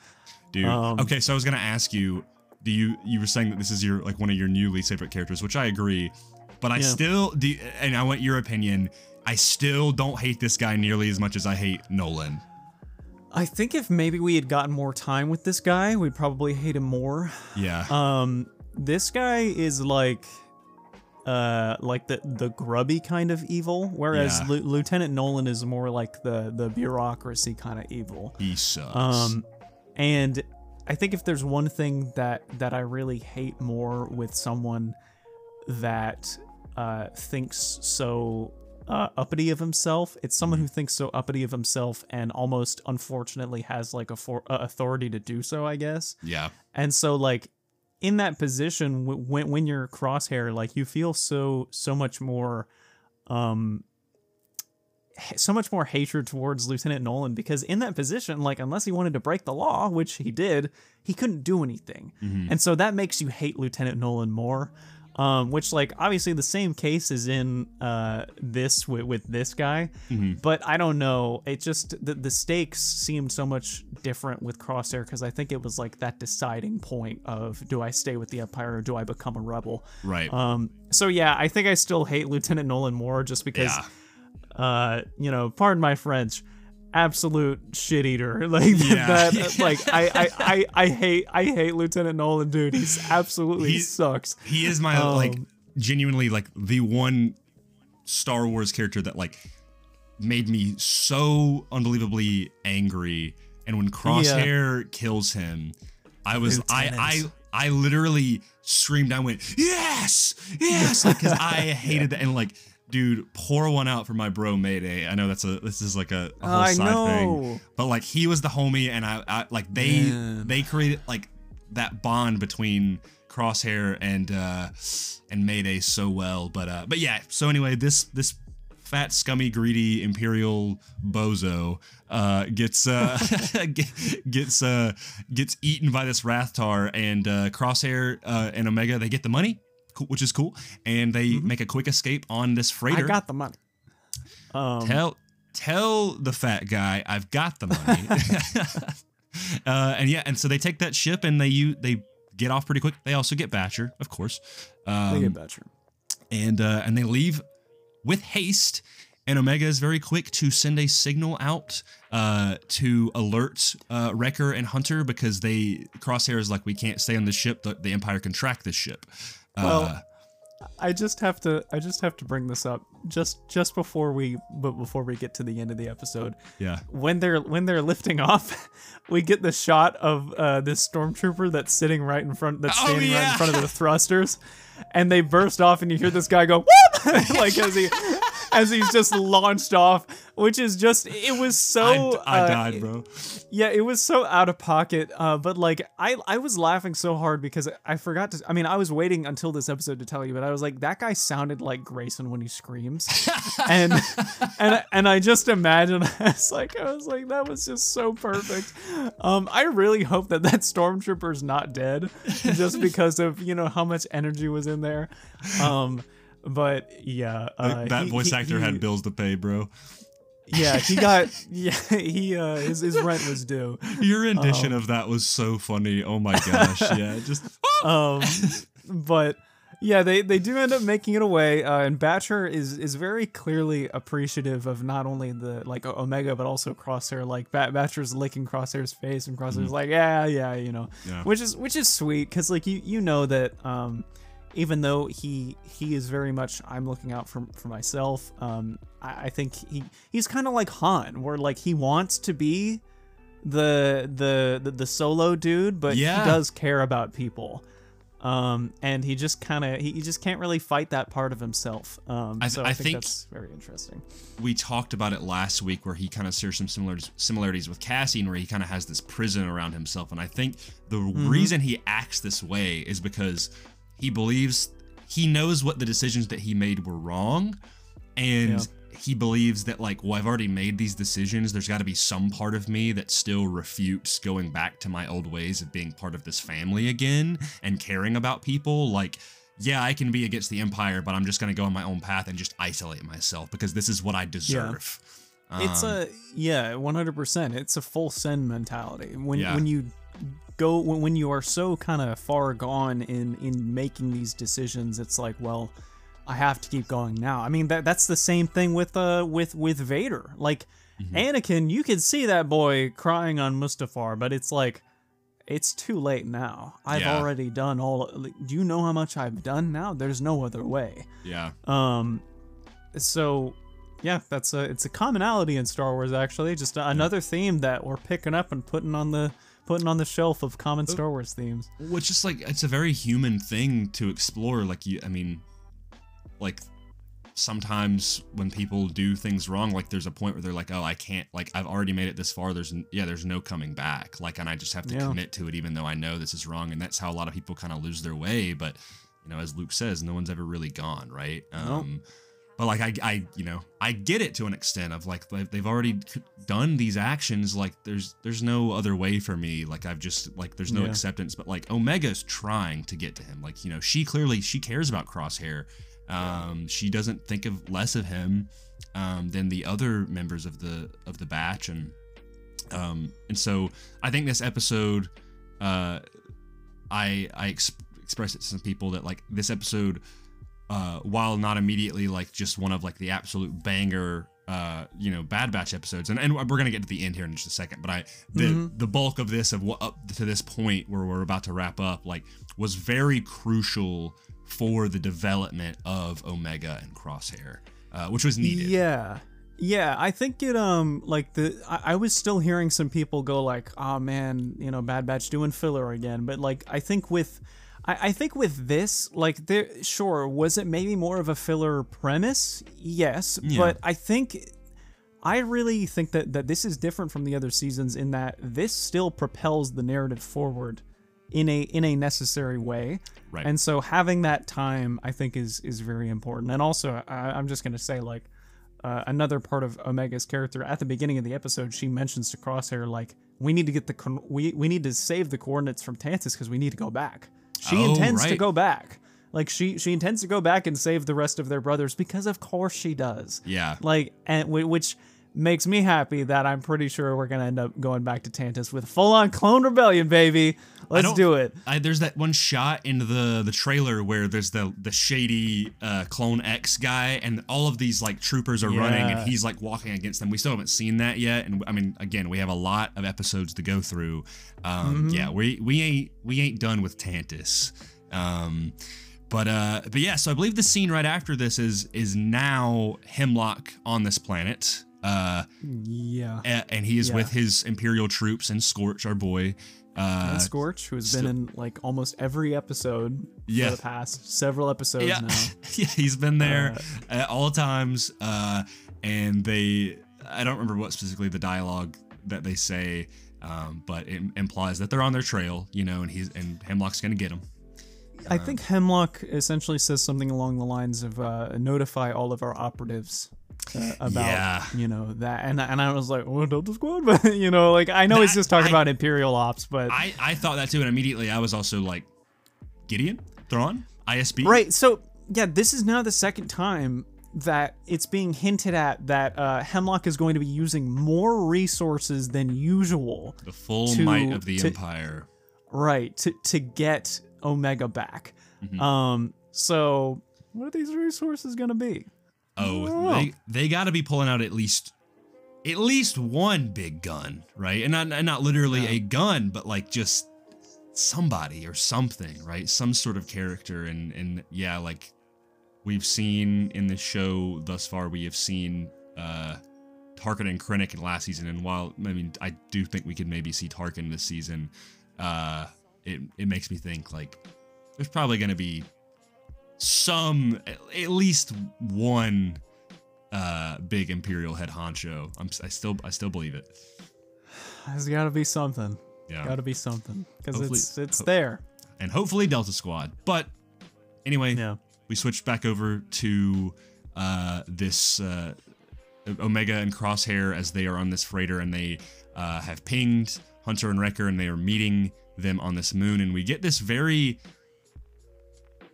S2: Dude.
S1: Um,
S2: okay, so I was gonna ask you, do you you were saying that this is your like one of your new least favorite characters, which I agree, but I
S1: Yeah.
S2: still do, and I want your opinion. I still don't hate this guy nearly as much as I hate Nolan.
S1: I think if maybe we had gotten more time with this guy, we'd probably hate him more.
S2: Yeah.
S1: Um, this guy is like, uh, like the the grubby kind of evil, whereas
S2: Yeah.
S1: Lieu- Lieutenant Nolan is more like the the bureaucracy kind of evil.
S2: he sucks.
S1: Um, and I think if there's one thing that that I really hate more with someone that uh, thinks so uh, uppity of himself, it's someone who thinks so uppity of himself and almost unfortunately has like a for- uh, authority to do so. I guess.
S2: yeah.
S1: And so like in that position w- when when you're crosshair like you feel so so much more um so much more hatred towards Lieutenant Nolan because in that position like unless he wanted to break the law which he did he couldn't do anything. And so that makes you hate Lieutenant Nolan more. Um, which like obviously the same case is in uh, this with, with this guy, but I don't know. It just the, the stakes seemed so much different with Crosshair because I think it was like that deciding point of do I stay with the Empire or do I become a rebel?
S2: Right.
S1: Um, so yeah, I think I still hate Lieutenant Nolan more just because,
S2: yeah.
S1: Uh, you know, pardon my French, absolute shit eater. *laughs* Like
S2: Yeah.
S1: that. *laughs* Like I, I, I, I hate, I hate Lieutenant Nolan, dude. He's absolutely
S2: He's-
S1: sucks.
S2: He is my
S1: Um,
S2: like genuinely like the one Star Wars character that like made me so unbelievably angry. And when Crosshair kills him, I was I I I literally screamed. I went yes, yes, because I hated that. And like, dude, pour one out for my bro Mayday. I know that's a this is like a, a whole
S1: I
S2: side
S1: know.
S2: thing, but like he was the homie, and I, I like they
S1: Man.
S2: they created like that bond between Crosshair and uh and Mayday so well. But uh but yeah, so anyway, this this fat scummy greedy imperial bozo uh gets uh *laughs* *laughs* gets uh gets eaten by this Rathtar and uh Crosshair uh and Omega they get the money which is cool and they make a quick escape on this
S1: Mm-hmm. I got the money. Um,
S2: tell tell the fat guy I've got the money. *laughs* *laughs* uh, and yeah, and so they take that ship and they you they get off pretty quick. They also get Batcher, of course, um,
S1: they get Batcher.
S2: and uh, and they leave with haste. And Omega is very quick to send a signal out uh, to alert uh, Wrecker and Hunter because they Crosshair is like we can't stay on this ship. The, the Empire can track this ship. Uh,
S1: Well, I just have to I just have to bring this up just just before we but before we get to the end of the episode.
S2: yeah,
S1: When they're when they're lifting *laughs* off, we get the shot of uh, this stormtrooper that's sitting right in front that's
S2: Oh,
S1: standing right in front of the *laughs* thrusters, and they burst off, and you hear this guy go *laughs* like as he as he's just launched off, which is just it was so
S2: I, I
S1: uh,
S2: died, bro.
S1: yeah, it was so out of pocket. Uh, but like I, I was laughing so hard because I forgot to. I mean, I was waiting until this episode to tell you, but I was like, that guy sounded like Grayson when he screams, *laughs* and and and I just imagine. *laughs* I was like, I was like, that was just so perfect. Um, I really hope that that stormtrooper's not dead, just because of you know how much energy was in there. Um. But yeah, uh,
S2: that
S1: he-
S2: voice
S1: he-
S2: actor
S1: he-
S2: had bills to pay, bro.
S1: Yeah, he got *laughs* yeah he uh his, his rent was due.
S2: Your rendition
S1: Um,
S2: of that was so funny. Oh my gosh. *laughs* Yeah, just
S1: Um, but yeah, they they do end up making it away, uh, and Batcher is is very clearly appreciative of not only the like Omega but also Crosshair. Like Bat- Batcher's licking Crosshair's face, and Crosshair's like, yeah, yeah, you know,
S2: Yeah.
S1: which is which is sweet because like you you know that um even though he he is very much I'm looking out for for myself. Um, I, I think he he's kind of like Han, where like he wants to be the the the, the solo dude, but
S2: Yeah.
S1: he does care about people. Um, and he just kind of he, he just can't really fight that part of himself. Um,
S2: I-
S1: so
S2: I
S1: I, think,
S2: think-
S1: that's very interesting.
S2: we talked about it last week where he kind of shares some similar similarities with Cassian where he kind of has this prison around himself and I think the
S1: Mm-hmm.
S2: reason he acts this way is because he believes he knows what the decisions that he made were wrong and
S1: Yeah.
S2: he believes that like well I've already made these decisions there's got to be some part of me that still refutes going back to my old ways of being part of this family again and caring about people like yeah, I can be against the Empire, but I'm just going to go on my own path and just isolate myself because this is what I deserve.
S1: it's
S2: Um,
S1: a yeah, one hundred percent. It's a full send mentality. When
S2: Yeah.
S1: when you go when, when you are so kind of far gone in in making these decisions, it's like well. I have to keep going now. I mean that that's the same thing with uh with with Vader. Like
S2: Mm-hmm.
S1: Anakin, you could see that boy crying on Mustafar, but it's like it's too late now. I've
S2: Yeah.
S1: already done all. like, Do you know how much I've done now? There's no other way.
S2: yeah.
S1: Um, so yeah, that's a it's a commonality in Star Wars actually. Just another theme that we're picking up and putting on the putting on the shelf of common Star Wars themes.
S2: Well, it's just like it's a very human thing to explore. Like you, I mean, like sometimes when people do things wrong, like there's a point where they're like, "Oh, I can't. Like I've already made it this far. There's yeah, there's no coming back. Like, and I just have to
S1: Yeah.
S2: commit to it, even though I know this is wrong. And that's how a lot of people kind of lose their way. But you know, as Luke says, no one's ever really gone, right? Um, But like I, I, you know, I get it to an extent of like they've they've already done these actions. Like there's there's no other way for me. Like I've just like there's no
S1: Yeah.
S2: acceptance. But like Omega's trying to get to him. Like you know, she clearly she cares about Crosshair. Um, she doesn't think of less of him um, than the other members of the of the batch, and um, and so I think this episode, uh, I I ex- expressed it to some people that like this episode uh, while not immediately like just one of like the absolute banger uh you know bad batch episodes and, and we're gonna get to the end here in just a second but i the the bulk of this of what up to this point where we're about to wrap up like was very crucial for the development of omega and crosshair uh, which was needed
S1: Yeah. Yeah, I think it um like the I, I was still hearing some people go like, oh man, you know, Bad Batch doing filler again. But like I think with I, I think with this, like there sure, was it maybe more of a filler premise? Yes.
S2: Yeah.
S1: But I think I really think that, that this is different from the other seasons in that this still propels the narrative forward in a in a necessary way.
S2: Right.
S1: And so having that time, I think, is is very important. And also, I, I'm just gonna say, like, uh, another part of Omega's character at the beginning of the episode, she mentions to Crosshair, like, we need to get the we we need to save the coordinates from Tantus because we need to go back. She
S2: Oh,
S1: intends to go back. Like she she intends to go back and save the rest of their brothers because of course she does.
S2: yeah
S1: Like and which makes me happy that I'm pretty sure we're gonna end up going back to Tantus with full on clone rebellion, baby. Let's do it.
S2: I, there's that one shot in the the trailer where there's the the shady uh, clone X guy, and all of these like troopers are running, and he's like walking against them. We still haven't seen that yet, and I mean, again, we have a lot of episodes to go through. Um, Yeah, we we ain't we ain't done with Tantus. Um, but uh, but yeah, so I believe the scene right after this is is now Hemlock on this planet. Uh,
S1: Yeah.
S2: a- and he is
S1: Yeah.
S2: with his Imperial troops and Scorch, our boy. Uh,
S1: and Scorch, who has been in like almost every episode
S2: Yeah.
S1: for the past several episodes
S2: yeah,
S1: now. *laughs*
S2: yeah, he's been there at all times. Uh, and they, I don't remember what specifically the dialogue that they say, um, but it implies that they're on their trail, you know, and he's and Hemlock's gonna get him.
S1: I think Hemlock essentially says something along the lines of uh, notify all of our operatives uh, about
S2: Yeah.
S1: you know that, and and I was like, oh, Delta Squad, but you know, like I know he's just talking
S2: I-
S1: about Imperial ops, but
S2: I I thought that too, and immediately I was also like, Gideon, Thrawn, ISB,
S1: right. So yeah, this is now the second time that it's being hinted at that uh, Hemlock is going to be using more resources than usual.
S2: The full
S1: to-
S2: might of the
S1: to-
S2: empire.
S1: Right, to, to get Omega back.
S2: Mhm.
S1: Um, so what are these resources going to be?
S2: Oh,
S1: Oh.
S2: they they got to be pulling out at least at least one big gun, right? And not and not literally
S1: Yeah.
S2: a gun, but like just somebody or something, right? Some sort of character and and yeah, like we've seen in the show thus far, we have seen uh Tarkin and Krennic in last season, and while I mean I do think we could maybe see Tarkin this season, uh, it it makes me think like there's probably going to be some at least one uh big imperial head honcho i'm i still i still believe it
S1: There's got to be something.
S2: yeah
S1: Got to be something because it's it's
S2: ho-
S1: there.
S2: and hopefully delta squad but anyway
S1: Yeah.
S2: we switched back over to uh this uh omega and crosshair as they are on this freighter and they uh have pinged hunter and wrecker and they are meeting them on this moon and we get this very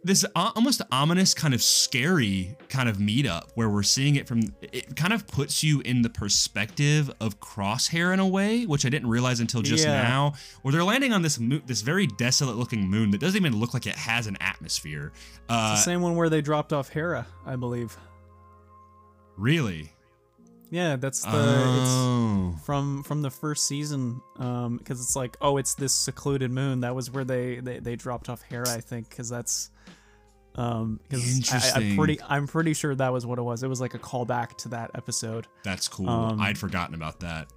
S2: this almost ominous kind of scary kind of meetup where we're seeing it from it kind of puts you in the perspective of crosshair in a way which i didn't realize until just
S1: Yeah.
S2: now where they're landing on this mo- this very desolate looking moon that doesn't even look like it has an atmosphere uh
S1: the same one where they dropped off Hera, I believe.
S2: really
S1: Yeah, that's the
S2: oh.
S1: it's from from the first season um because it's like oh it's this secluded moon. That was where they they, they dropped off Hera I think because that's um because I'm pretty I'm pretty sure that was what it was. It was like a callback to that episode.
S2: That's cool.
S1: Um,
S2: i'd forgotten about that.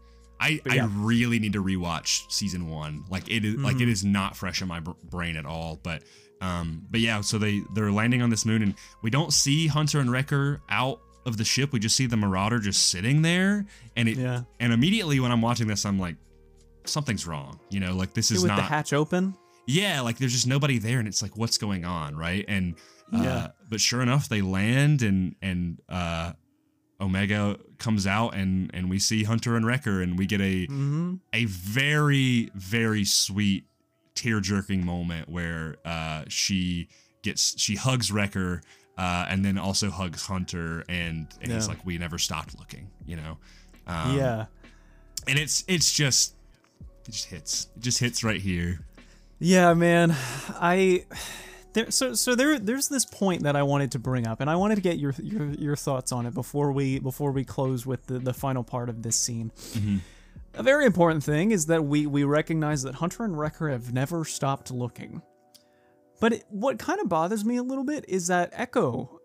S2: I,
S1: But
S2: I really need to rewatch season one. Like it is like
S1: Mhm.
S2: it is not fresh in my br- brain at all. But um but yeah, so they they're landing on this moon and we don't see Hunter and Wrecker out of the ship. We just see the Marauder just sitting there and it
S1: yeah
S2: and immediately when I'm watching this, I'm like something's wrong. You know, like this is
S1: with
S2: not
S1: the hatch open
S2: yeah like there's just nobody there and it's like what's going on right and uh,
S1: Yeah.
S2: but sure enough they land and and uh omega comes out and and we see hunter and wrecker and we get a
S1: mm-hmm.
S2: a very very sweet tear jerking moment where uh she gets she hugs wrecker uh and then also hugs hunter and and he's like we never stopped looking you know um,
S1: yeah
S2: and it's it's just it just hits it just hits right here
S1: Yeah, man. I there so so there there's this point that I wanted to bring up and I wanted to get your your, your thoughts on it before we before we close with the, the final part of this scene.
S2: Mhm.
S1: A very important thing is that we we recognize that Hunter and Wrecker have never stopped looking. But it, what kind of bothers me a little bit is that Echo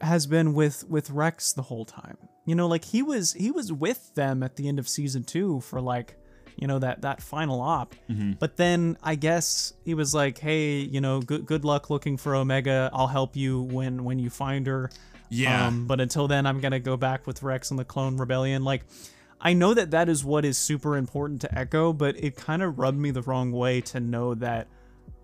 S1: has been with with Rex the whole time. You know, like he was he was with them at the end of season 2 for like, you know, that that final op.
S2: Mhm.
S1: But then I guess he was like, "Hey, you know, good good luck looking for Omega. I'll help you when when you find her."
S2: yeah
S1: Um, but until then, I'm gonna go back with Rex and the Clone Rebellion. Like, I know that that is what is super important to Echo, but it kind of rubbed me the wrong way to know that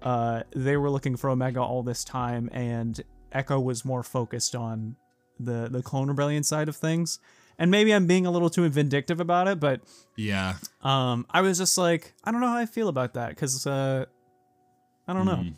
S1: uh, they were looking for Omega all this time, and Echo was more focused on the the Clone Rebellion side of things. And maybe I'm being a little too vindictive about it, but
S2: yeah
S1: um, I was just like, I don't know how I feel about that because uh, I don't know.
S2: Mhm.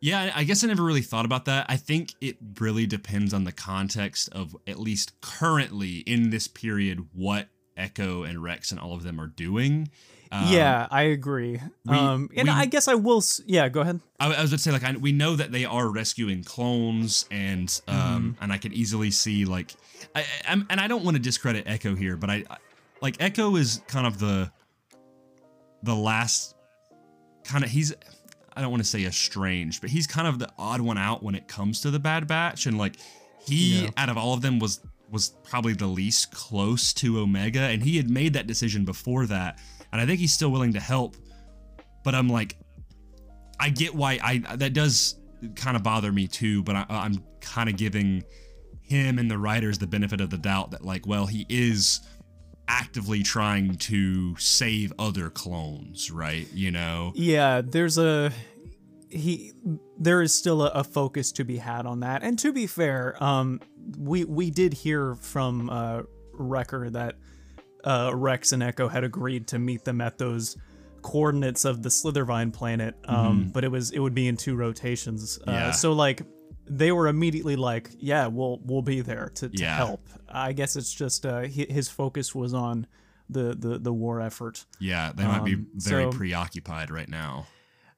S2: Yeah, I guess I never really thought about that. I think it really depends on the context of at least currently in this period what Echo and Rex and all of them are doing. Um,
S1: yeah, I agree.
S2: we-
S1: um, and
S2: we-
S1: I guess I will. Yeah, go ahead.
S2: I, I was going to say like I, we know that they are rescuing clones, and um, and I can easily see like, I, I, I'm, and I don't want to discredit Echo here, but I, I like Echo is kind of the the last kind of he's I don't want to say estranged, but he's kind of the odd one out when it comes to the Bad Batch, and like he
S1: Yeah.
S2: out of all of them was was probably the least close to Omega, and he had made that decision before that, and I think he's still willing to help, but I'm like, I get why I that does kind of bother me too, but I, I'm kind of giving him and the writers the benefit of the doubt that like, well, he is actively trying to save other clones, right? You know.
S1: Yeah, there's a he. There is still a, a focus to be had on that. And to be fair, um, we we did hear from uh, Wrecker that uh, Rex and Echo had agreed to meet them at those coordinates of the Slithervine planet. Um, but it was it would be in two rotations. Uh,
S2: Yeah.
S1: So like, they were immediately like, "Yeah, we'll we'll be there to, to
S2: Yeah.
S1: help." I guess it's just uh, his focus was on the the the war effort.
S2: Yeah, they might be
S1: Um,
S2: very
S1: so-
S2: preoccupied right now.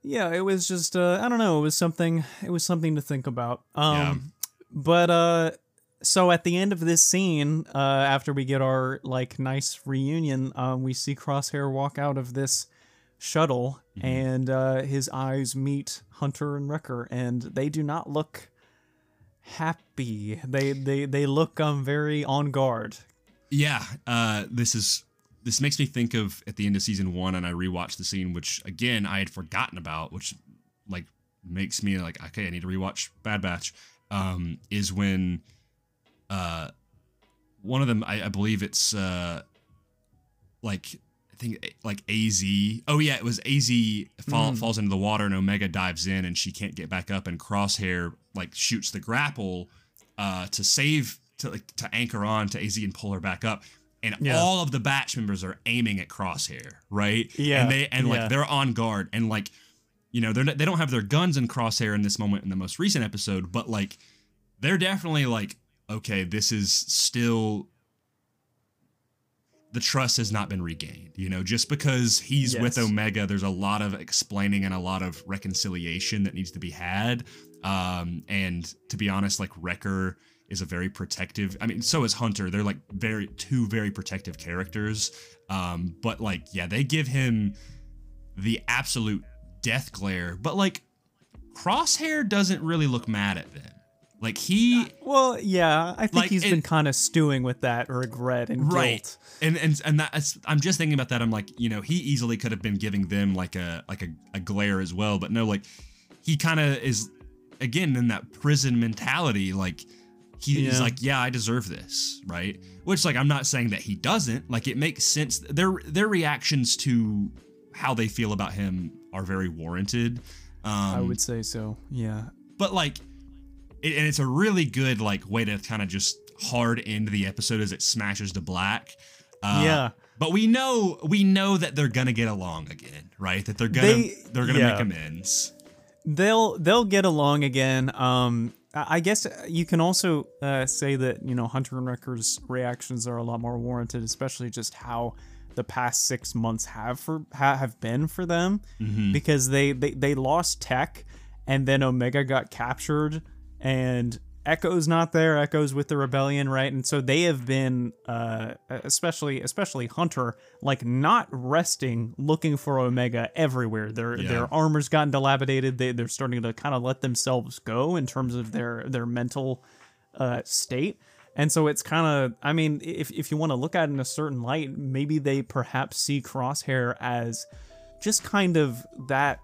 S1: Yeah, it was just uh, I don't know, it was something it was something to think about. Um
S2: Yeah.
S1: but uh so at the end of this scene, uh after we get our like nice reunion, um we see Crosshair walk out of this shuttle
S2: Mm-hmm.
S1: and uh his eyes meet Hunter and Wrecker and they do not look happy. They they they look um very on guard.
S2: Yeah, uh, this is this makes me think of at the end of season one, and I rewatched the scene, which again I had forgotten about, which like makes me like okay, I need to rewatch Bad Batch. Um, is when uh one of them, I, I believe it's uh like I think like Az. Oh yeah, it was Az fall, falls into the water and Omega dives in and she can't get back up and Crosshair like shoots the grapple uh to save to like to anchor on to Az and pull her back up. And
S1: Yeah.
S2: all of the batch members are aiming at Crosshair, right?
S1: Yeah,
S2: And they and
S1: yeah.
S2: like they're on guard and like you know they're not, they don't have their guns in Crosshair in this moment in the most recent episode, but like they're definitely like okay, this is still the trust has not been regained. You know, just because he's with Omega, there's a lot of explaining and a lot of reconciliation that needs to be had. Um, and to be honest, like Wrecker is a very protective. I mean, so is Hunter. They're like very two very protective characters. Um, but like, yeah, they give him the absolute death glare. But like, Crosshair doesn't really look mad at them. Like he
S1: Well, yeah, I think
S2: Like,
S1: he's
S2: it-
S1: been kind of stewing with that regret and
S2: right
S1: guilt.
S2: and and and that's i'm just thinking about that i'm like you know he easily could have been giving them like a like a, a glare as well but no like he kind of is again in that prison mentality like he, he's
S1: Yeah.
S2: like yeah i deserve this right which like i'm not saying that he doesn't like it makes sense their their reactions to how they feel about him are very warranted um
S1: I would say so. Yeah.
S2: but like it, and it's a really good like way to kind of just hard end the episode as it smashes to black uh,
S1: Yeah.
S2: but we know we know that they're gonna get along again right that they're gonna
S1: They-
S2: are gonna
S1: yeah.
S2: make amends
S1: They'll they'll get along again. Um, I guess you can also uh, say that you know Hunter and Wrecker's reactions are a lot more warranted, especially just how the past six months have for ha, have been for them, because they, they they lost Tech, and then Omega got captured, and Echo's not there. Echo's with the rebellion, right? And so they have been, uh, especially especially Hunter, like not resting, looking for Omega everywhere. Their
S2: Yeah.
S1: their armor's gotten dilapidated. They they're starting to kind of let themselves go in terms of their their mental uh, state. And so it's kind of, I mean, if, if you want to look at it in a certain light, maybe they perhaps see Crosshair as just kind of that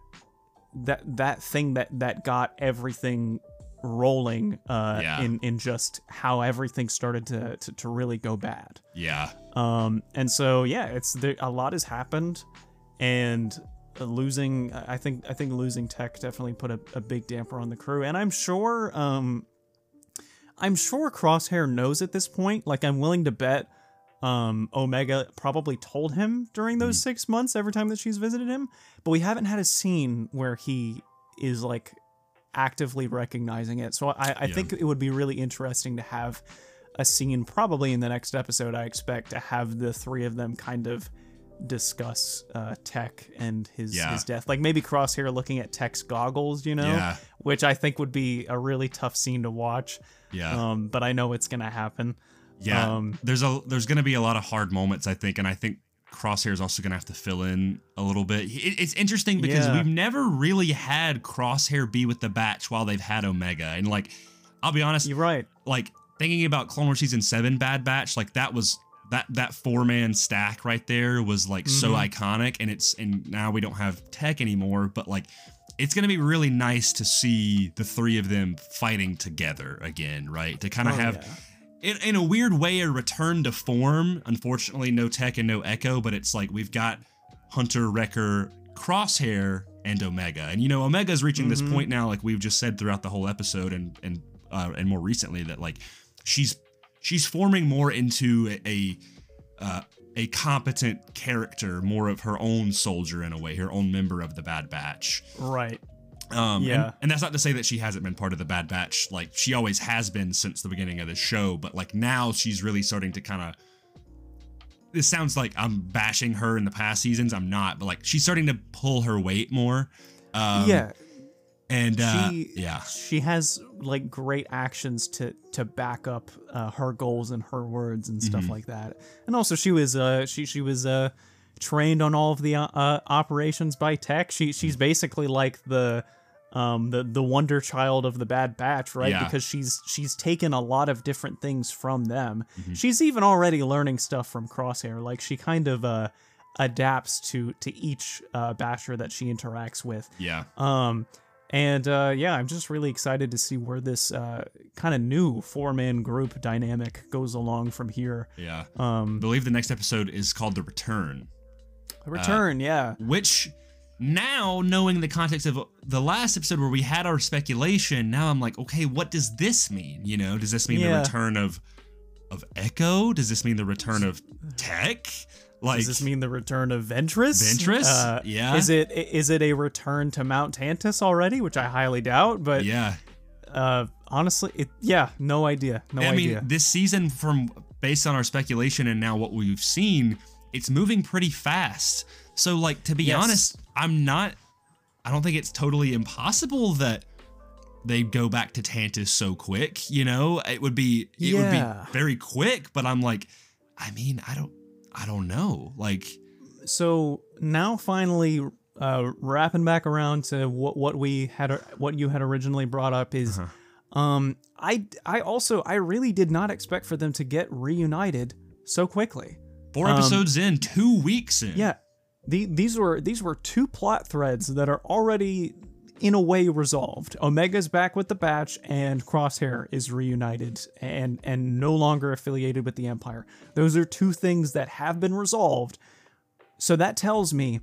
S1: that that thing that that got everything rolling uh,
S2: Yeah.
S1: in in just how everything started to, to to really go bad.
S2: yeah
S1: Um, and so yeah, it's there, a lot has happened, and uh, losing I think I think losing Tech definitely put a, a big damper on the crew, and I'm sure um, I'm sure Crosshair knows at this point. Like I'm willing to bet. Um, Omega probably told him during those six months every time that she's visited him, but we haven't had a scene where he is like actively recognizing it. So I, I
S2: Yeah.
S1: think it would be really interesting to have a scene probably in the next episode. I expect to have the three of them kind of discuss uh, Tech and his
S2: Yeah.
S1: his death. Like maybe Crosshair looking at Tech's goggles, you know,
S2: Yeah.
S1: which I think would be a really tough scene to watch.
S2: yeah
S1: Um, but I know it's gonna happen.
S2: Yeah,
S1: Um,
S2: there's a there's gonna be a lot of hard moments, I think, and I think Crosshair is also gonna have to fill in a little bit. It, it's interesting because
S1: Yeah.
S2: we've never really had Crosshair be with the Batch while they've had Omega, and like, I'll be honest,
S1: You're right.
S2: like thinking about Clone Wars season seven Bad Batch, like that was that that four man stack right there was like so
S1: Mm-hmm.
S2: iconic, and it's and now we don't have Tech anymore, but like. It's gonna be really nice to see the three of them fighting together again, right? To kind of
S1: Oh,
S2: have
S1: yeah.
S2: In, in a weird way a return to form. Unfortunately no tech and no echo but it's like we've got hunter wrecker crosshair and omega. And you know omega's reaching this point now like we've just said throughout the whole episode and and uh, and more recently that like she's she's forming more into a, a uh, a competent character more of her own soldier in a way her own member of the bad batch.
S1: Right.
S2: Um,
S1: Yeah.
S2: and, that's not to say that she hasn't been part of the Bad Batch. Like she always has been since the beginning of the show, but like now she's really starting to kind of. This sounds like I'm bashing her in the past seasons. I'm not, but like she's starting to pull her weight more. Um,
S1: yeah,
S2: and uh,
S1: she
S2: yeah,
S1: she has like great actions to to back up uh, her goals and her words and stuff
S2: Mhm.
S1: like that. And also, she was uh she she was uh trained on all of the uh, uh, operations by Tech. She she's basically like the um the the wonder child of the Bad Batch, right?
S2: Yeah.
S1: Because she's she's taken a lot of different things from them.
S2: Mhm.
S1: She's even already learning stuff from Crosshair. Like she kind of uh adapts to to each uh basher that she interacts with.
S2: yeah,
S1: Um, and uh, yeah, I'm just really excited to see where this uh, kind of new four man group dynamic goes along from here.
S2: yeah.
S1: Um,
S2: I believe the next episode is called The Return.
S1: Return, yeah.
S2: which now knowing the context of the last episode where we had our speculation now i'm like okay what does this mean you know does this mean
S1: Yeah.
S2: the return of of echo does this mean the return of tech like
S1: Does this mean the return of Ventress?
S2: Ventress?
S1: Uh,
S2: Yeah.
S1: Is it is it a return to Mount Tantus already? Which I highly doubt. But
S2: yeah
S1: uh, honestly, it, yeah, no idea. No
S2: i
S1: idea.
S2: I mean this season from based on our speculation and now what we've seen it's moving pretty fast so like to be
S1: Yes.
S2: honest i'm not i don't think it's totally impossible that they go back to Tantus so quick, you know? It would be it would be very quick, but I'm like I mean, I don't I don't know. Like
S1: so now finally uh wrapping back around to what what we had what you had originally brought up is
S2: Uh-huh.
S1: um I I also I really did not expect for them to get reunited so quickly.
S2: Four
S1: Um,
S2: episodes in, 2 weeks in.
S1: Yeah. The, these were these were two plot threads that are already in a way resolved. Omega's back with the batch and Crosshair is reunited and and no longer affiliated with the Empire. Those are two things that have been resolved. So that tells me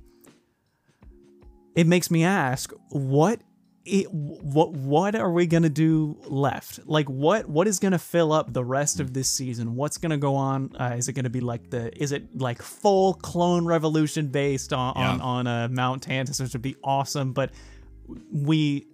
S1: it makes me ask what it, what what are we gonna do left? Like what what is gonna fill up the rest of this season? What's gonna go on? Uh, is it gonna be like the is it like full clone revolution based on on,
S2: Yeah.
S1: on uh, Mount Tantus, which would be awesome, but we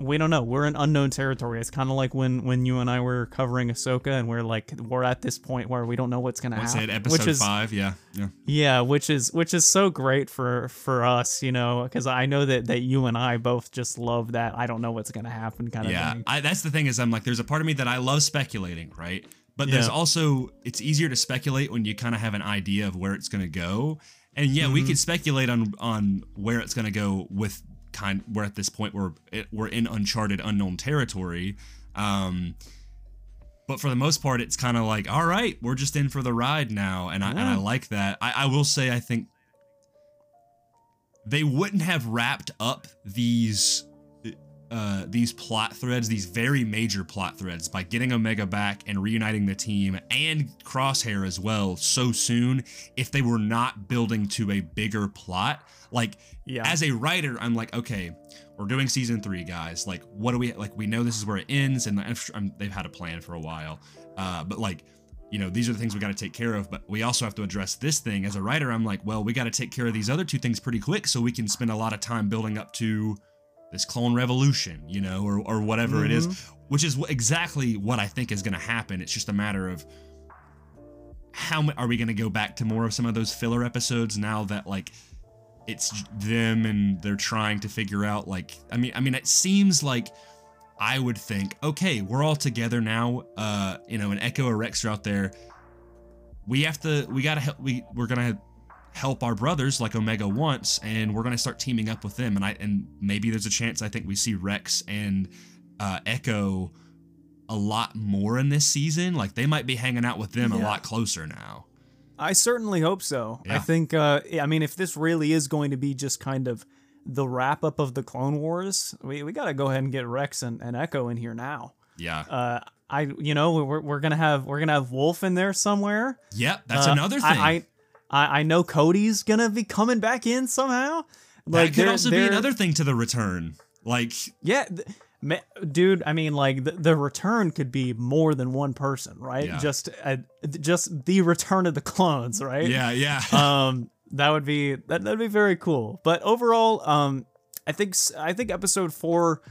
S1: we don't know. We're in unknown territory. It's kind of like when when you and I were covering Ahsoka, and we're like we're at this point where we don't know what's gonna
S2: Let's
S1: happen.
S2: episode
S1: which is,
S2: 5, yeah. Yeah.
S1: yeah, which is which is so great for for us, you know, because I know that that you and I both just love that. I don't know what's gonna happen kind of
S2: Yeah,
S1: thing.
S2: I, that's the thing is I'm like, there's a part of me that I love speculating, right? But there's
S1: Yeah.
S2: also it's easier to speculate when you kind of have an idea of where it's going to go. And yeah, we
S1: Mm-hmm.
S2: could speculate on on where it's going to go with kind. We're at this point where we're in uncharted, unknown territory. Um, but for the most part, it's kind of like, all right, we're just in for the ride now, and I and I like that. I, I will say, I think they wouldn't have wrapped up these uh, these plot threads, these very major plot threads, by getting Omega back and reuniting the team and Crosshair as well so soon if they were not building to a bigger plot. Like,
S1: Yeah.
S2: as a writer, I'm like, okay, we're doing season three, guys. Like, what do we like? We know this is where it ends, and I'm I'm- they've had a plan for a while. Uh, but like, you know, these are the things we got to take care of. But we also have to address this thing. As a writer, I'm like, well, we got to take care of these other two things pretty quick, so we can spend a lot of time building up to this clone revolution, you know, or or whatever it is, which is exactly what I think is going to happen. It's just a matter of how are we going to go back to more of some of those filler episodes now that like it's them and they're trying to figure out like I mean I mean it seems like I would think okay we're all together now uh you know an Echo or Rex are out there. We have to we got to help we we're going to help our brothers like Omega wants and we're going to start teaming up with them. And I and maybe there's a chance I think we see Rex and uh Echo a lot more in this season. Like they might be hanging out with them a lot closer now
S1: I certainly hope so. I think, uh, I mean, if this really is going to be just kind of the wrap up of the Clone Wars, we, we got to go ahead and get Rex and, and Echo in here now.
S2: yeah
S1: Uh, I, you know, we're, we're gonna have we're gonna have Wolffe in there somewhere.
S2: Yep, that's
S1: Uh,
S2: another thing.
S1: I, I, I know Cody's gonna be coming back in somehow.
S2: that could also be another thing to the return. Like,
S1: Yeah, th- dude. I mean, like the, the return could be more than one person, right?
S2: Yeah.
S1: Just uh, just the return of the clones, right?
S2: yeah, yeah, *laughs*
S1: um that would be that that'd be very cool but overall um I think I think episode four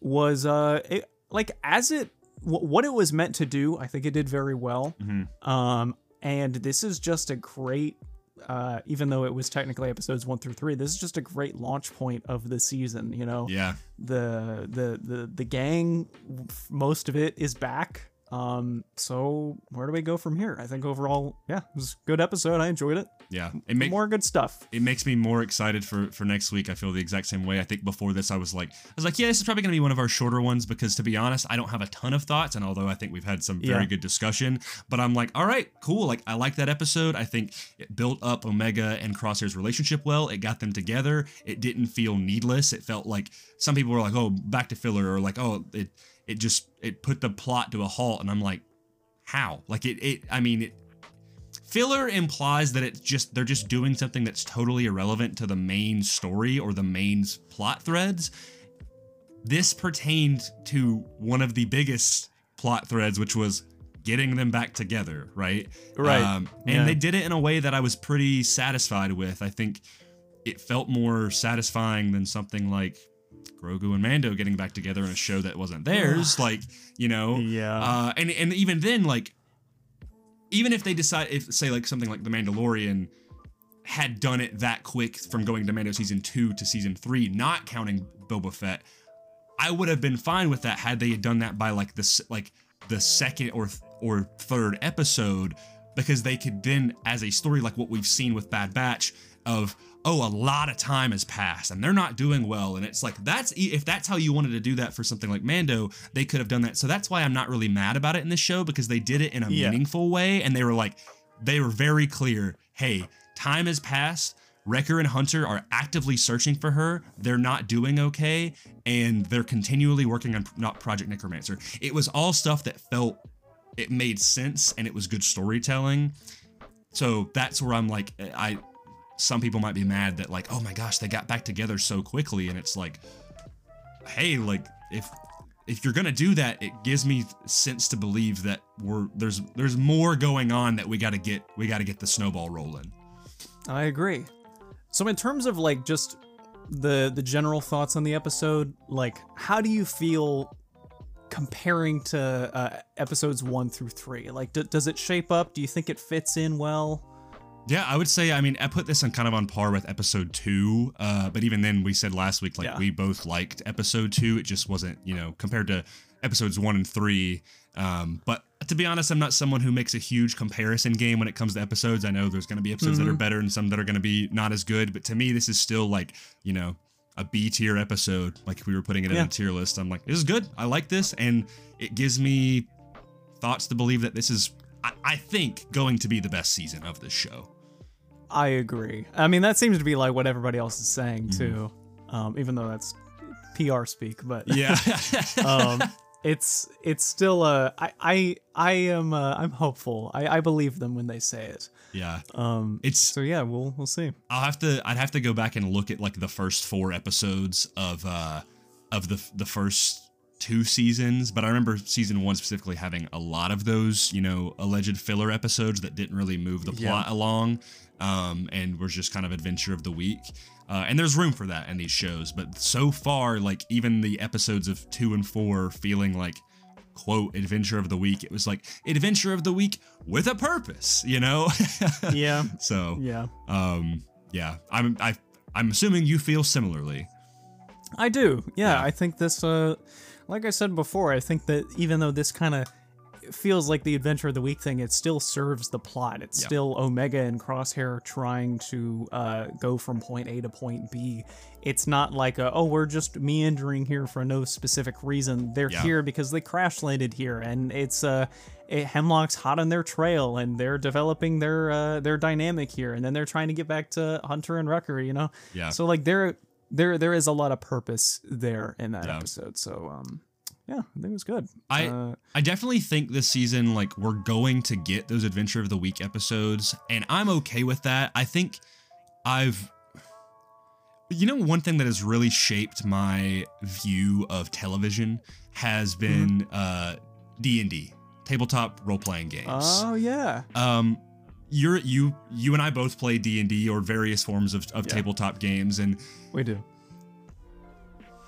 S1: was uh it, like as it wh- what it was meant to do. I think it did very well.
S2: Mm-hmm.
S1: Um, and this is just a great. Uh, even though it was technically episodes one through three, this is just a great launch point of the season. You know,
S2: Yeah.
S1: the the the the gang, most of it is back. Um, so where do we go from here? I think overall, yeah, it was a good episode. I enjoyed it.
S2: Yeah. It makes
S1: More good stuff.
S2: it makes me more excited for for next week. I feel the exact same way. I think before this, I was like, I was like, yeah, this is probably gonna be one of our shorter ones because to be honest, I don't have a ton of thoughts. And although I think we've had some very
S1: Yeah.
S2: good discussion, but I'm like, all right, cool. Like I like that episode. I think it built up Omega and Crosshair's relationship well. It got them together. It didn't feel needless. It felt like some people were like, oh, back to filler, or like, oh, it it just it put the plot to a halt. And I'm like, how? Like it it. I mean it filler implies that it's just they're just doing something that's totally irrelevant to the main story or the main plot threads this pertained to one of the biggest plot threads which was getting them back together right
S1: Right.
S2: um, and
S1: Yeah.
S2: they did it in a way that i was pretty satisfied with i think it felt more satisfying than something like grogu and mando getting back together in a show that wasn't theirs *sighs* like you know
S1: Yeah.
S2: uh, and and even then, like, even if they decide, if say like something like The Mandalorian had done it that quick from going to Mando season two to season three, not counting Boba Fett, I would have been fine with that had they had done that by like this like the second or or third episode because they could then as a story like what we've seen with Bad Batch of oh a lot of time has passed and they're not doing well and it's like that's if that's how you wanted to do that for something like Mando they could have done that so that's why I'm not really mad about it in this show because they did it in a
S1: Yeah.
S2: meaningful way and they were like they were very clear hey time has passed Wrecker and Hunter are actively searching for her. They're not doing okay, and they're continually working on not Project Necromancer. It was all stuff that felt it made sense and it was good storytelling. So that's where I'm like, I. Some people might be mad that like, oh my gosh, they got back together so quickly, and it's like, hey, like if if you're gonna do that, it gives me sense to believe that we're there's there's more going on that we got to get we got to get the snowball rolling.
S1: I agree. So in terms of like just the the general thoughts on the episode, like how do you feel comparing to uh, episodes one through three? Like, d- does it shape up? Do you think it fits in well?
S2: Yeah, I would say. I mean, I put this on kind of on par with episode two. Uh, but even then, we said last week like
S1: Yeah.
S2: we both liked episode two. It just wasn't, you know, compared to episodes one and three. Um, but to be honest, I'm not someone who makes a huge comparison game when it comes to episodes. I know there's going to be episodes that are better and some that are going to be not as good. But to me, this is still like, you know, a B tier episode. Like if we were putting it in a tier list, I'm like, this is good. I like this, and it gives me thoughts to believe that this is, I, I think, going to be the best season of this show.
S1: I agree. I mean, that seems to be like what everybody else is saying too, um, even though that's PR speak. But
S2: Yeah. *laughs* *laughs*
S1: um, it's it's still uh, I I I am uh, I'm hopeful. I I believe them when they say it.
S2: yeah.
S1: Um,
S2: It's
S1: so yeah, we'll we'll see.
S2: I'll have to I'd have to go back and look at like the first four episodes of uh of the the first two seasons, but I remember season 1 specifically having a lot of those, you know, alleged filler episodes that didn't really move the plot along um and was just kind of adventure of the week. Uh, and there's room for that in these shows, but so far like even the episodes of 2 and 4 feeling like quote adventure of the week, it was like adventure of the week with a purpose, you know? *laughs*
S1: Yeah,
S2: so
S1: yeah.
S2: um, yeah, I'm I I'm assuming you feel similarly.
S1: I do. Yeah,
S2: Yeah.
S1: I think this uh like I said before, I think that even though this kind of feels like the adventure of the week thing, it still serves the plot. It's
S2: Yeah.
S1: still Omega and Crosshair trying to uh, go from point A to point B. It's not like a, oh, we're just meandering here for no specific reason. They're
S2: Yeah.
S1: here because they crash landed here, and it's uh, it, Hemlock's hot on their trail, and they're developing their uh, their dynamic here, and then they're trying to get back to Hunter and Wrecker. You know,
S2: Yeah.
S1: so like there there there is a lot of purpose there in that
S2: Yeah.
S1: episode. So um yeah, I think it was good.
S2: I
S1: uh,
S2: I definitely think this season like we're going to get those adventure of the week episodes, and I'm okay with that. I think I've you know one thing that has really shaped my view of television has been uh D&D, tabletop role-playing games.
S1: oh yeah.
S2: um you're you you and I both play D&D or various forms of, of
S1: Yeah.
S2: tabletop games and
S1: We do.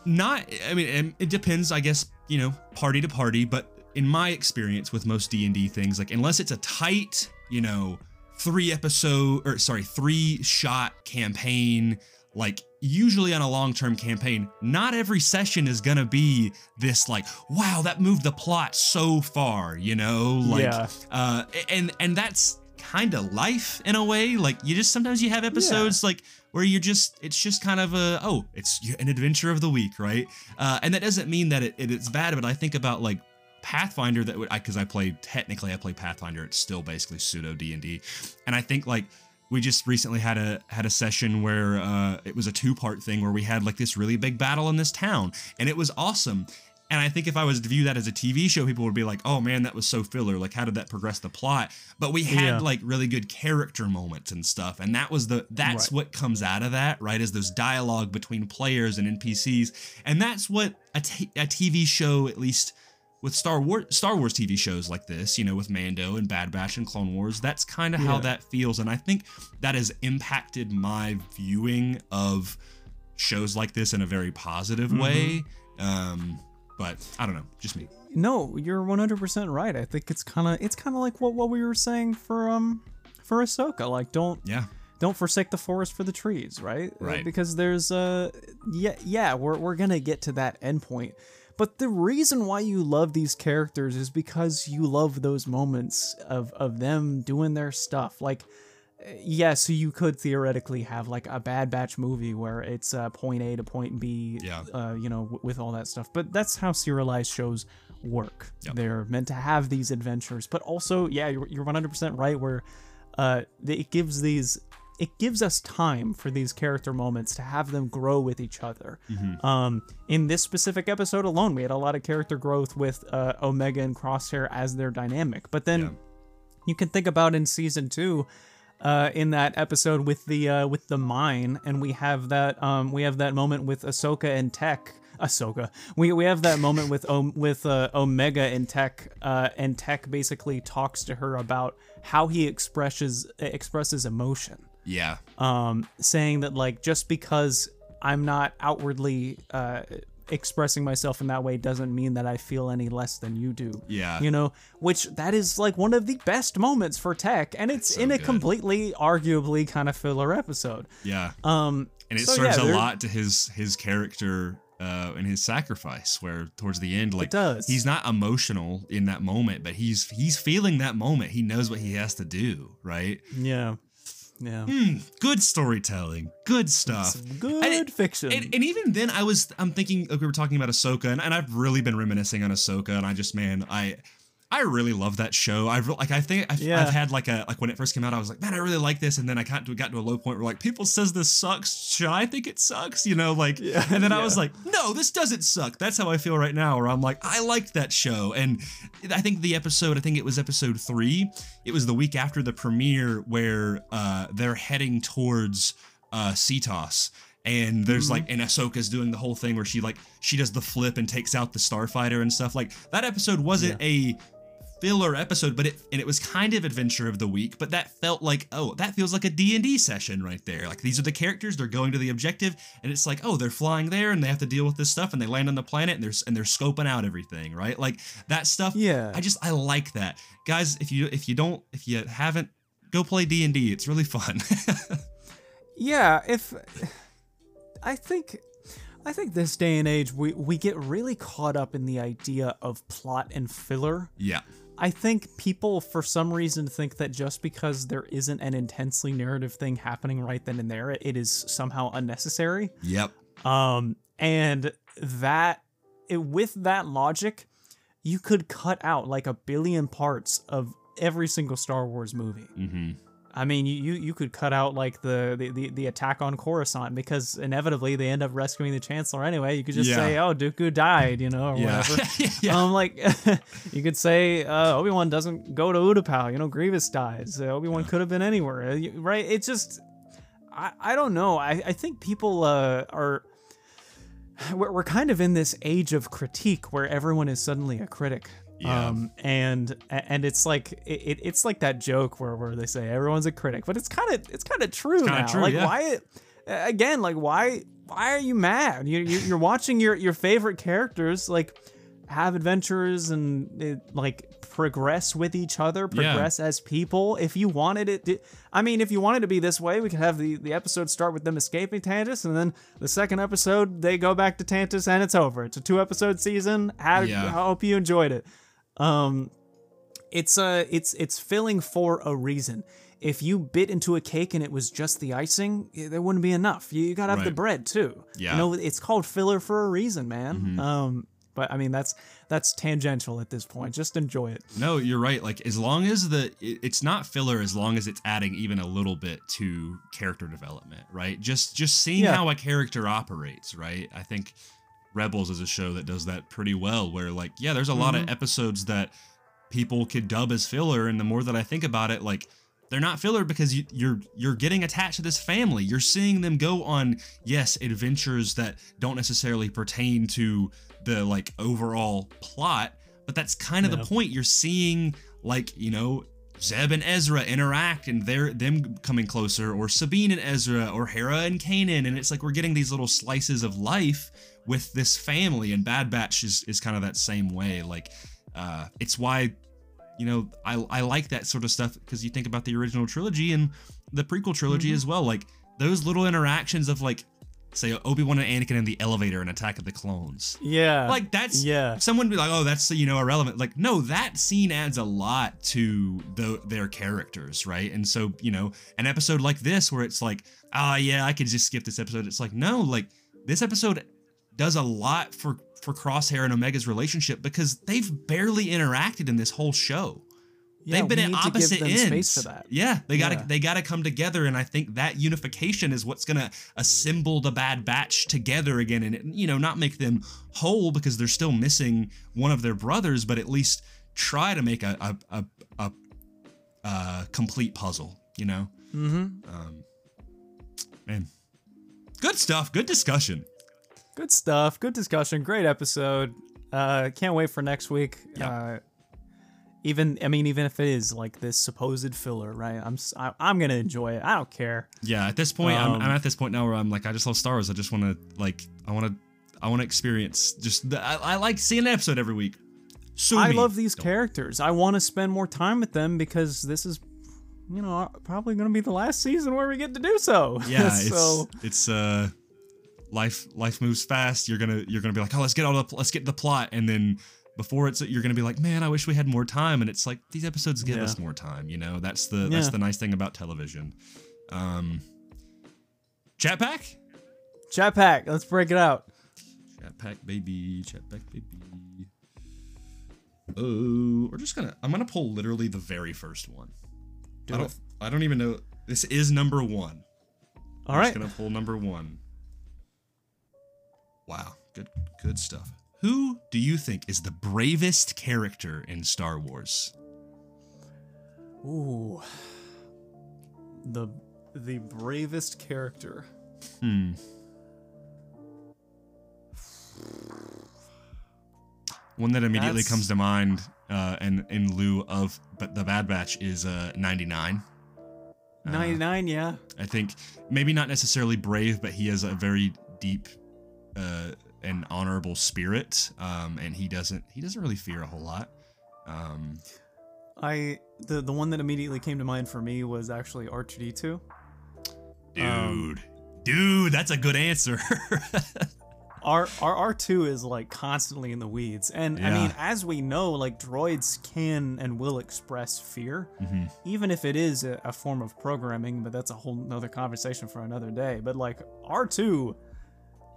S2: not i mean it- depends i guess you know party to party but in my experience with most d&d things like unless it's a tight you know three episode or sorry three shot campaign like usually on a long-term campaign not every session is gonna be this like wow that moved the plot so far you know like
S1: Yeah.
S2: uh and and that's kind of life in a way like you just sometimes you have episodes like where you're just it's just kind of a oh it's an adventure of the week right? Uh, and that doesn't mean that it, it, it's bad but i think about like pathfinder that would because I, play technically i play pathfinder. It's still basically pseudo d&d and i think like we just recently had a had a session where uh, it was a two part thing where we had like this really big battle in this town. And it was awesome and I think if I was to view that as a TV show, people would be like, "Oh man, that was so filler. Like, how did that progress the plot?" But we had
S1: Yeah.
S2: like really good character moments and stuff, and that was the that's
S1: Right.
S2: what comes out of that, right? Is those dialogue between players and NPCs, and that's what a, t- a TV show, at least with Star Wars Star Wars TV shows like this, you know, with Mando and Bad Batch and Clone Wars, that's kind of how that feels, and I think that has impacted my viewing of shows like this in a very positive
S1: Mm-hmm.
S2: way. Um, but I don't know, just me.
S1: No, you're 100% right. I think it's kind of it's kind of like what what we were saying for um for Ahsoka. Like don't
S2: Yeah,
S1: don't forsake the forest for the trees, right? Uh,
S2: Right.
S1: because there's uh yeah yeah we're we're gonna get to that endpoint. But the reason why you love these characters is because you love those moments of of them doing their stuff. Like yeah, so you could theoretically have like a Bad Batch movie where it's uh, point A to point B,
S2: Yeah.
S1: uh, you know, w- with all that stuff. But that's how serialized shows work.
S2: Yep.
S1: They're meant to have these adventures, but also, yeah, you're, you're 100% right. Where uh, it gives these, it gives us time for these character moments to have them grow with each other.
S2: Mm-hmm.
S1: Um, in this specific episode alone, we had a lot of character growth with uh, Omega and Crosshair as their dynamic. But then
S2: Yeah.
S1: you can think about in season two uh, in that episode with the uh, with the mine, and we have that um, we have that moment with Ahsoka and Tech. Ahsoka. We we have that moment with Om- with uh, Omega and Tech, uh, and Tech basically talks to her about how he expresses expresses emotion
S2: yeah,
S1: um, saying that like just because I'm not outwardly uh, expressing myself in that way doesn't mean that I feel any less than you do.
S2: Yeah.
S1: You know, which that is like one of the best moments for tech, and it's
S2: so
S1: in a
S2: good.
S1: completely, arguably kind of filler episode.
S2: yeah.
S1: Um,
S2: and it
S1: so,
S2: serves
S1: yeah,
S2: a lot to his his character uh and his sacrifice where towards the end like
S1: does.
S2: he's not emotional in that moment but he's he's feeling that moment he knows what he has to do right
S1: Yeah, yeah.
S2: Hmm, good storytelling good stuff
S1: Good
S2: And it-
S1: fiction.
S2: and, and even then i was i'm thinking like we were talking about ahsoka and, and i've really been reminiscing on ahsoka and i just man i I really love that show. I like. I think I've,
S1: Yeah.
S2: I've had like a like when it first came out. I was like, man, I really like this. And then I got to got to a low point where like people says this sucks. Should I think it sucks? You know, like.
S1: Yeah,
S2: and then I was like, no, this doesn't suck. That's how I feel right now. Where I'm like, I liked that show. And I think the episode. I think it was episode three. It was the week after the premiere where uh, they're heading towards uh, Seatos. And there's like, and Ahsoka's doing the whole thing where she like she does the flip and takes out the starfighter and stuff. Like that episode wasn't a filler episode, but it and it was kind of adventure of the week. But that felt like, oh, that feels like a D and D session right there. Like these are the characters, they're going to the objective, and it's like, oh, they're flying there and they have to deal with this stuff, and they land on the planet and they're and they're scoping out everything, right? Like that stuff.
S1: Yeah.
S2: I just I like that, guys. If you if you don't if you haven't, go play D and D. It's really fun. *laughs*
S1: Yeah, if I think I think this day and age we we get really caught up in the idea of plot and filler.
S2: yeah.
S1: I think people for some reason think that just because there isn't an intensely narrative thing happening right then and there, it is somehow unnecessary.
S2: Yep.
S1: Um and that it, with that logic, you could cut out like a billion parts of every single Star Wars movie.
S2: Mm-hmm.
S1: I mean, you, you you could cut out like the, the, the, attack on Coruscant because inevitably they end up rescuing the Chancellor anyway. You could just
S2: Yeah.
S1: say, "Oh, Dooku died," you know, or
S2: Yeah.
S1: whatever. *laughs*
S2: yeah.
S1: Um, like *laughs* you could say uh, Obi Wan doesn't go to Utapau. You know, Grievous dies. Uh, Obi Wan could have been anywhere, uh, right? It's just, I, I don't know. I, I think people uh, are. We're, we're kind of in this age of critique where everyone is suddenly a critic.
S2: Yeah.
S1: Um, and and it's like it, it's like that joke where, where they say everyone's a critic, but it's kind of it's kind of true
S2: kinda
S1: now.
S2: true,
S1: like
S2: yeah.
S1: why again like why why are you mad? You, you you're watching your your favorite characters like have adventures and it, like progress with each other,
S2: Yeah.
S1: progress as people. If you wanted it, to, I mean, if you wanted to be this way, we could have the the episode start with them escaping Tantus, and then the second episode they go back to Tantus, and it's over. It's a two episode season.
S2: Yeah.
S1: I hope you enjoyed it. Um, it's uh it's it's filling for a reason. If you bit into a cake and it was just the icing, there wouldn't be enough. You, you gotta have the bread too.
S2: Yeah.
S1: You know, it's called filler for a reason, man.
S2: Mm-hmm.
S1: Um, but I mean that's that's tangential at this point. Just enjoy it.
S2: No, you're right. Like as long as the it's not filler, as long as it's adding even a little bit to character development, right? Just just seeing
S1: Yeah.
S2: how a character operates, right? I think Rebels is a show that does that pretty well. Where like, yeah, there's a lot of mm-hmm. episodes that people could dub as filler, and the more that I think about it, like they're not filler because you, you're you're getting attached to this family. You're seeing them go on yes adventures that don't necessarily pertain to the like overall plot, but that's kind of
S1: Yeah.
S2: the point. You're seeing like you know Zeb and Ezra interact and they're them coming closer, or Sabine and Ezra, or Hera and Kanan, and it's like we're getting these little slices of life with this family. And Bad Batch is is kind of that same way. Like uh, it's why you know I I like that sort of stuff because you think about the original trilogy and the prequel trilogy
S1: Mm-hmm.
S2: as well. Like those little interactions of like say Obi Wan and Anakin in the elevator in Attack of the Clones.
S1: Yeah.
S2: Like that's
S1: yeah.
S2: Someone be like, "Oh, that's you know irrelevant." Like, no, that scene adds a lot to the, their characters, right? And so, you know, an episode like this where it's like, "Ah, yeah, I could just skip this episode." It's like, no, like this episode does a lot for for Crosshair and Omega's relationship because they've barely interacted in this whole show.
S1: Yeah,
S2: They've been at
S1: need to give
S2: opposite ends.
S1: space for that.
S2: Yeah, they gotta
S1: Yeah.
S2: they gotta come together, and I think that unification is what's gonna assemble the Bad Batch together again, and you know not make them whole because they're still missing one of their brothers, but at least try to make a a a, a, a complete puzzle. You know,
S1: Mm-hmm.
S2: um, man, good stuff. Good discussion.
S1: Good stuff. Good discussion. Great episode. Uh, can't wait for next week.
S2: Yeah.
S1: Uh, even I mean, even if it is like this supposed filler, right? I'm I, am gonna enjoy it. I don't care.
S2: Yeah, at this point, I'm,
S1: Um,
S2: I'm at this point now where I'm like, I just love Star Wars. I just want to like, I want to, I want to experience. Just, the, I, I like seeing an episode every week. Sue
S1: I
S2: me.
S1: love these
S2: Don't-
S1: characters. I want to spend more time with them because this is, you know, probably gonna be the last season where we get to do so. *laughs*
S2: Yeah,
S1: so
S2: it's it's uh, life life moves fast. You're gonna you're gonna be like, oh, let's get all the let's get the plot, and then before it's you're gonna be like, man, I wish we had more time. And it's like these episodes give
S1: Yeah.
S2: us more time. You know, that's the that's the nice thing about television. Um, chat pack.
S1: chat pack. Let's break it out.
S2: Chat pack, baby. Chat pack, baby. Oh, we're just gonna. I'm gonna pull literally the very first one.
S1: Do
S2: I don't.
S1: it.
S2: I don't even know. This is number one.
S1: All
S2: I'm
S1: right.
S2: just gonna pull number one. Wow, good, good stuff. Who do you think is the bravest character in Star Wars?
S1: Ooh. The the bravest character.
S2: Hmm. One that immediately
S1: That's-
S2: comes to mind, uh, and in lieu of but the Bad Batch is uh, 99. Uh,
S1: 99, yeah.
S2: I think maybe not necessarily brave, but he has a very deep uh, and honorable spirit, um, and he doesn't he doesn't really fear a whole lot. Um,
S1: I the the one that immediately came to mind for me was actually R2D2.
S2: dude,
S1: Um,
S2: dude, that's a good answer. *laughs*
S1: R R R2 is like constantly in the weeds. And I mean, as we know, like droids can and will express fear,
S2: Mhm.
S1: even if it is a, a form of programming, but that's a whole nother conversation for another day. But like R2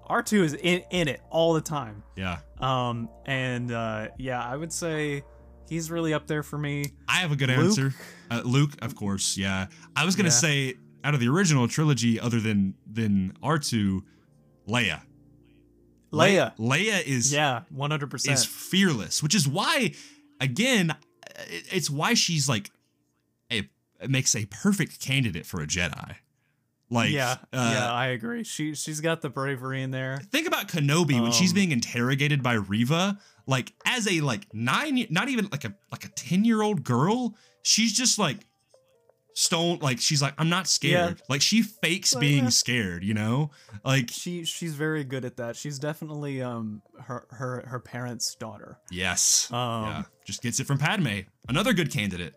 S1: R2 is in, in it all the time.
S2: Yeah,
S1: Um and uh yeah, I would say he's really up there for me.
S2: I have a good
S1: Luke?
S2: answer. Uh, Luke, of course. Yeah, I was gonna
S1: Yeah.
S2: say out of the original trilogy, other than than R two, Leia.
S1: Leia.
S2: Leia is
S1: Yeah, 100%.
S2: is fearless, which is why, again, it's why she's like a it makes a perfect candidate for a Jedi. Like,
S1: yeah,
S2: uh,
S1: yeah, I agree. She she's got the bravery in there.
S2: think about Kenobi when she's
S1: Um,
S2: being interrogated by Reva, like as a like nine, not even like a like a ten year old girl, she's just like stone like she's like I'm not scared. Like she fakes being scared, you know? Like
S1: she she's very good at that. She's definitely um her her her parents' daughter.
S2: Yes.
S1: Um,
S2: yeah. Just gets it from Padme. Another good candidate.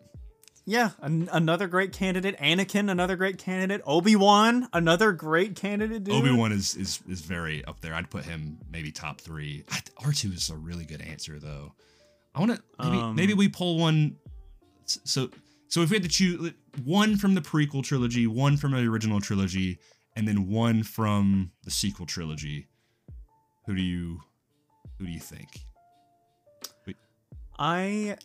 S1: Yeah, an- another great candidate. Anakin, another great candidate. Obi Wan, another great candidate. Dude.
S2: Obi Wan is, is is very up there. I'd put him maybe top three. R two is a really good answer though. I want to maybe
S1: Um,
S2: maybe we pull one. So so if we had to choose one from the prequel trilogy, one from the original trilogy, and then one from the sequel trilogy, who do you who do you think?
S1: I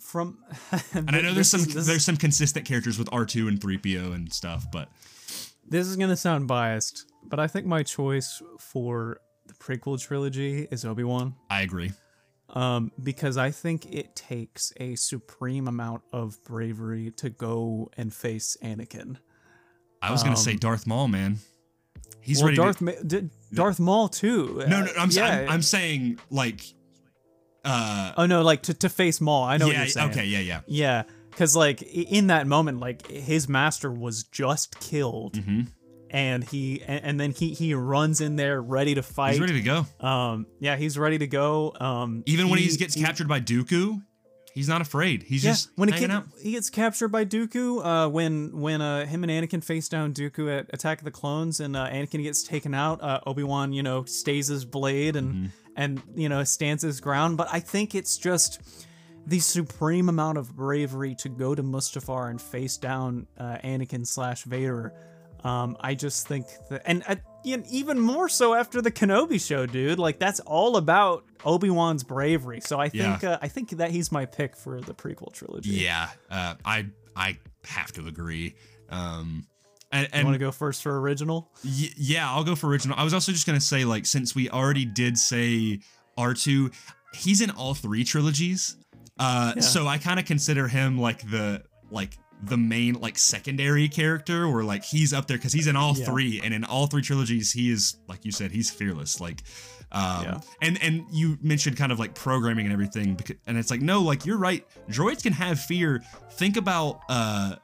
S1: from *laughs*
S2: And I know there's some there's some consistent characters with R two and three PO and stuff, but
S1: This is gonna sound biased, but I think my choice for the prequel trilogy is Obi Wan.
S2: I agree.
S1: Um, because I think it takes a supreme amount of bravery to go and face Anakin.
S2: I was gonna say Darth Maul, man. He's
S1: Um, well,
S2: ready.
S1: Darth
S2: to,
S1: Ma- Darth Maul too.
S2: no, no, I'm,
S1: yeah.
S2: I'm I'm saying like, uh,
S1: oh no, like to, to face Maul. I know what
S2: yeah,
S1: you're saying.
S2: okay, yeah, yeah.
S1: Yeah, because like in that moment, like his master was just killed,
S2: Mm-hmm.
S1: and he and, and then he he runs in there ready to fight.
S2: He's ready to go.
S1: Um, yeah, he's ready to go. Um,
S2: Even when he
S1: he
S2: gets captured by Dooku, he's not afraid. He's
S1: Yeah,
S2: just
S1: when he,
S2: hanging
S1: get-
S2: out.
S1: he gets captured by Dooku, uh, when when uh, him and Anakin face down Dooku at Attack of the Clones, and uh, Anakin gets taken out, uh, Obi Wan, you know, stays his blade and
S2: Mm-hmm.
S1: And you know stands his ground. But I think it's just the supreme amount of bravery to go to Mustafar and face down uh, Anakin slash Vader. Um, I just think that, and uh, even more so after the Kenobi show, dude. Like that's all about Obi Wan's bravery. So I think
S2: Yeah.
S1: uh, I think that he's my pick for the prequel trilogy.
S2: Yeah, uh, I I have to agree. Um, and, and
S1: You want to go first for original?
S2: Y- yeah, I'll go for original. I was also just gonna say, like, since we already did say R two, he's in all three trilogies. Uh, so I kind of consider him like the like the main like secondary character, or like he's up there because he's in all
S1: Yeah.
S2: three, and in all three trilogies, he is like you said, he's fearless. Like, um,
S1: Yeah.
S2: and and you mentioned kind of like programming and everything, becau- and it's like no, like you're right. Droids can have fear. Think about uh,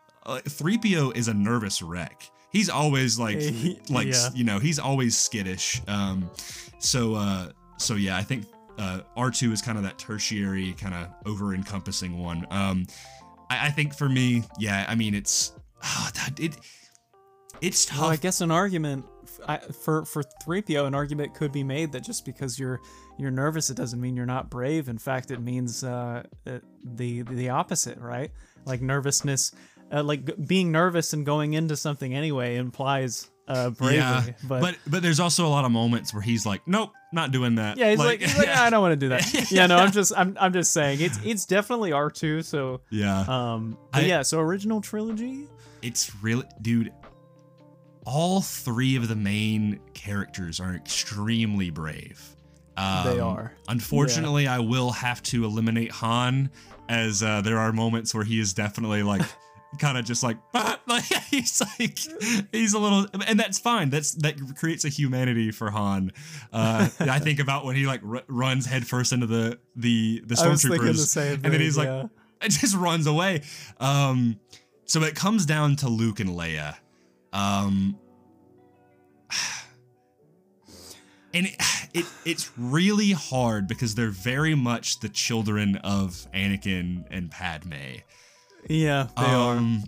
S2: three PO is a nervous wreck. He's always like like
S1: Yeah.
S2: you know he's always skittish um so uh so yeah i think uh r2 is kind of that tertiary kind of over encompassing one um I, I think for me yeah i mean it's ah, that it it's tough
S1: Well, I guess an argument f- I, for for 3PO, an argument could be made that just because you're you're nervous, it doesn't mean you're not brave. In fact, it means uh, uh, the the opposite, right? Like nervousness, uh, like g- being nervous and going into something anyway implies uh, bravery.
S2: yeah
S1: but,
S2: but but there's also a lot of moments where he's like nope not doing that
S1: yeah, he's like, he's like I don't want to do that. *laughs* yeah, no, I'm just I'm I'm just saying it's it's definitely R two. So
S2: yeah
S1: um,
S2: I-
S1: yeah, so original trilogy.
S2: it's really dude all three of the main characters are extremely brave um,
S1: They are.
S2: unfortunately i will have to eliminate han as uh, there are moments where he is definitely like kind of just like, *laughs* like he's like he's a little and that's fine that's that creates a humanity for han uh i think about when he like r- runs headfirst into the the the
S1: I was thinking the
S2: stormtroopers
S1: same
S2: and then he's like
S1: yeah. *laughs*
S2: it just runs away. Um, so it comes down to Luke and Leia. Um, *sighs* and it, *sighs* it it's really hard because they're very much the children of Anakin and Padme.
S1: Yeah, they are.
S2: Um,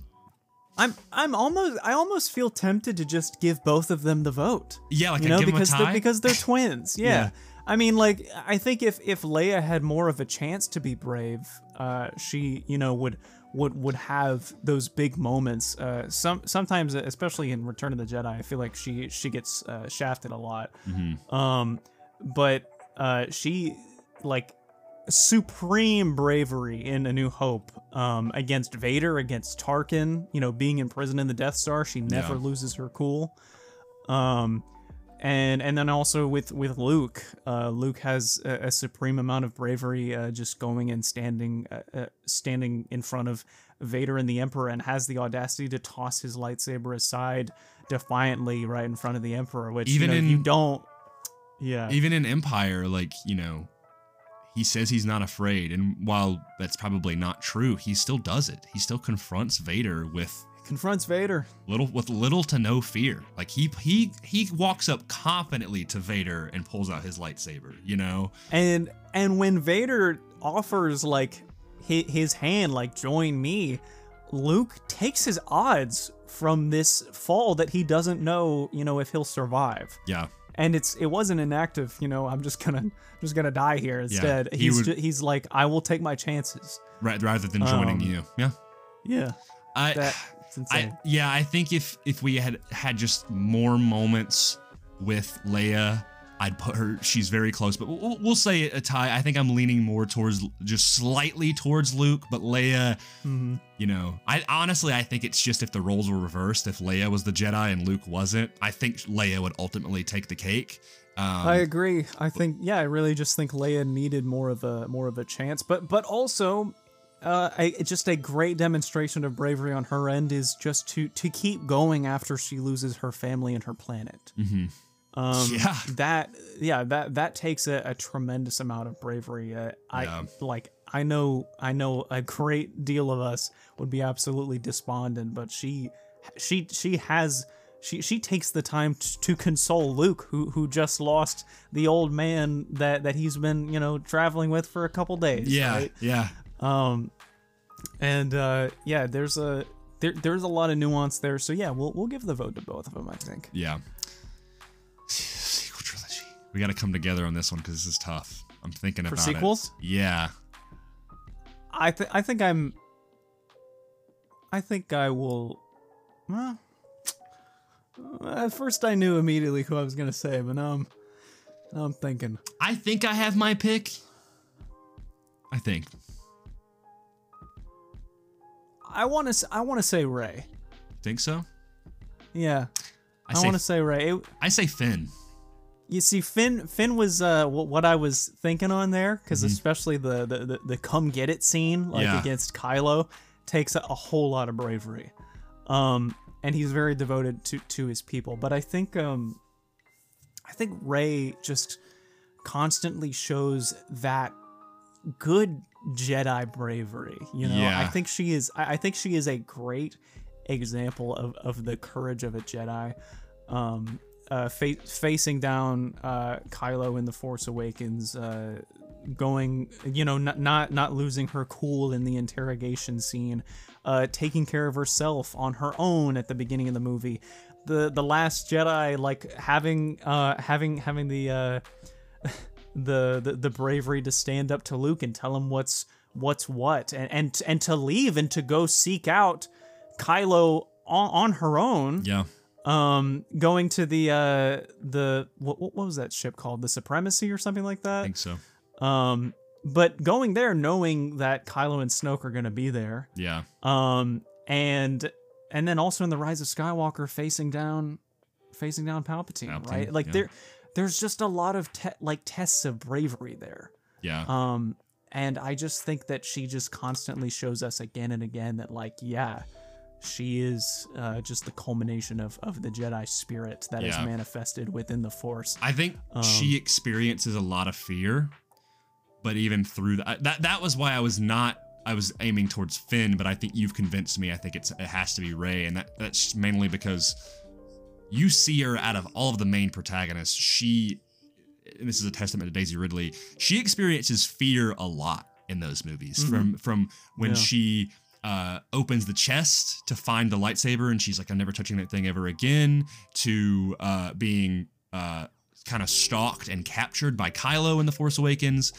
S1: I'm I'm almost I almost feel tempted to just give both of them the vote.
S2: yeah, like
S1: you
S2: I
S1: know,
S2: give them a
S1: because they're, because they're *laughs* twins. Yeah.
S2: Yeah.
S1: I mean, like I think if if Leia had more of a chance to be brave, uh, she you know would would would have those big moments. Uh, some sometimes, especially in Return of the Jedi, I feel like she she gets uh, shafted a lot.
S2: Mm-hmm.
S1: Um, but uh, she like supreme bravery in A New Hope um, against Vader, against Tarkin. You know, being imprisoned in the Death Star, she never
S2: Yeah.
S1: loses her cool. Um, and and then also with with Luke, uh, Luke has a, a supreme amount of bravery, uh, just going and standing uh, uh, standing in front of Vader and the Emperor, and has the audacity to toss his lightsaber aside defiantly right in front of the Emperor, which
S2: Even
S1: you, know,
S2: in-
S1: you don't. Yeah,
S2: even in Empire, like you know, he says he's not afraid, and while that's probably not true, he still does it. He still confronts Vader with
S1: confronts Vader.
S2: little with little to no fear. Like he he he walks up confidently to Vader and pulls out his lightsaber. You know,
S1: And and when Vader offers like his, his hand, like join me, Luke takes his odds from this fall that he doesn't know, you know, if he'll survive.
S2: yeah,
S1: And it's it wasn't an act of, you know, I'm just gonna *laughs* just gonna die here. Instead,
S2: he
S1: he's
S2: would-
S1: ju- he's like, I will take my chances.
S2: ra- rather than joining
S1: Um,
S2: you. Yeah,
S1: Yeah,
S2: I.
S1: that. *sighs*
S2: I yeah, I think if if we had had just more moments with Leia, I'd put her. She's very close, but we'll, we'll say a tie. I think I'm leaning more towards just slightly towards Luke, but Leia.
S1: Mhm.
S2: You know, I honestly I think it's just if the roles were reversed, if Leia was the Jedi and Luke wasn't, I think Leia would ultimately take the cake. Um,
S1: I agree. I think yeah, I really just think Leia needed more of a more of a chance, but but also uh, I, just a great demonstration of bravery on her end is just to to keep going after she loses her family and her planet.
S2: mhm.
S1: Um, *laughs*
S2: Yeah.
S1: that yeah that that takes a, a tremendous amount of bravery. Uh, I
S2: Yeah.
S1: like I know I know a great deal of us would be absolutely despondent, but she she she has she she takes the time t- to console Luke, who who just lost the old man that that he's been you know traveling with for a couple days.
S2: Yeah,
S1: right?
S2: yeah,
S1: Um, and uh, yeah, there's a there, there's a lot of nuance there. So yeah, we'll we'll give the vote to both of them. I think.
S2: yeah. We got to come together on this one because this is tough. I'm thinking
S1: For
S2: about
S1: sequels?
S2: It. Yeah.
S1: I think I think I'm. I think I will. Well, at first I knew immediately who I was gonna say, but now I'm now I'm thinking.
S2: I think I have my pick. I think.
S1: I want to I want to say Rey.
S2: Think so?
S1: Yeah,
S2: I
S1: I, want to say Rey. It,
S2: I say Finn.
S1: You see, Finn Finn was uh wh- what I was thinking on there because
S2: Mm-hmm.
S1: especially the, the the the come get it scene like
S2: Yeah.
S1: against Kylo takes a, a whole lot of bravery. Um, and he's very devoted to to his people. But I think um, I think Rey just constantly shows that good Jedi bravery. You know,
S2: Yeah.
S1: I think she is. I I think she is a great example of of the courage of a Jedi. Um, uh, fa- facing down uh, Kylo in the Force Awakens, uh, going, you know, not not not losing her cool in the interrogation scene, uh, taking care of herself on her own at the beginning of the movie. The the Last Jedi, like having uh, having having the uh, *laughs* the, the the bravery to stand up to Luke and tell him what's what's what, and and and to leave and to go seek out Kylo on, on her own
S2: Yeah.
S1: Um going to the uh the what, what was that ship called the supremacy or something like
S2: I
S1: that
S2: think so.
S1: um but going there knowing that kylo and snoke are going to be there
S2: Yeah.
S1: um and and then also in the rise of skywalker facing down facing down palpatine,
S2: Palpatine,
S1: right like
S2: yeah.
S1: there there's just a lot of te- like tests of bravery there
S2: Yeah.
S1: um and i just think that she just constantly shows us again and again that like yeah she is uh, just the culmination of, of the Jedi spirit that is
S2: Yeah.
S1: manifested within the Force.
S2: I think
S1: Um,
S2: she experiences a lot of fear, but even through that, that that was why I was not. I was aiming towards Finn, but I think you've convinced me. I think it's it has to be Rey, and that that's mainly because you see her out of all of the main protagonists. She, and this is a testament to Daisy Ridley. She experiences fear a lot in those movies. From from when
S1: Yeah.
S2: she uh, opens the chest to find the lightsaber, and she's like, "I'm never touching that thing ever again." To uh, being uh, kind of stalked and captured by Kylo in The Force Awakens.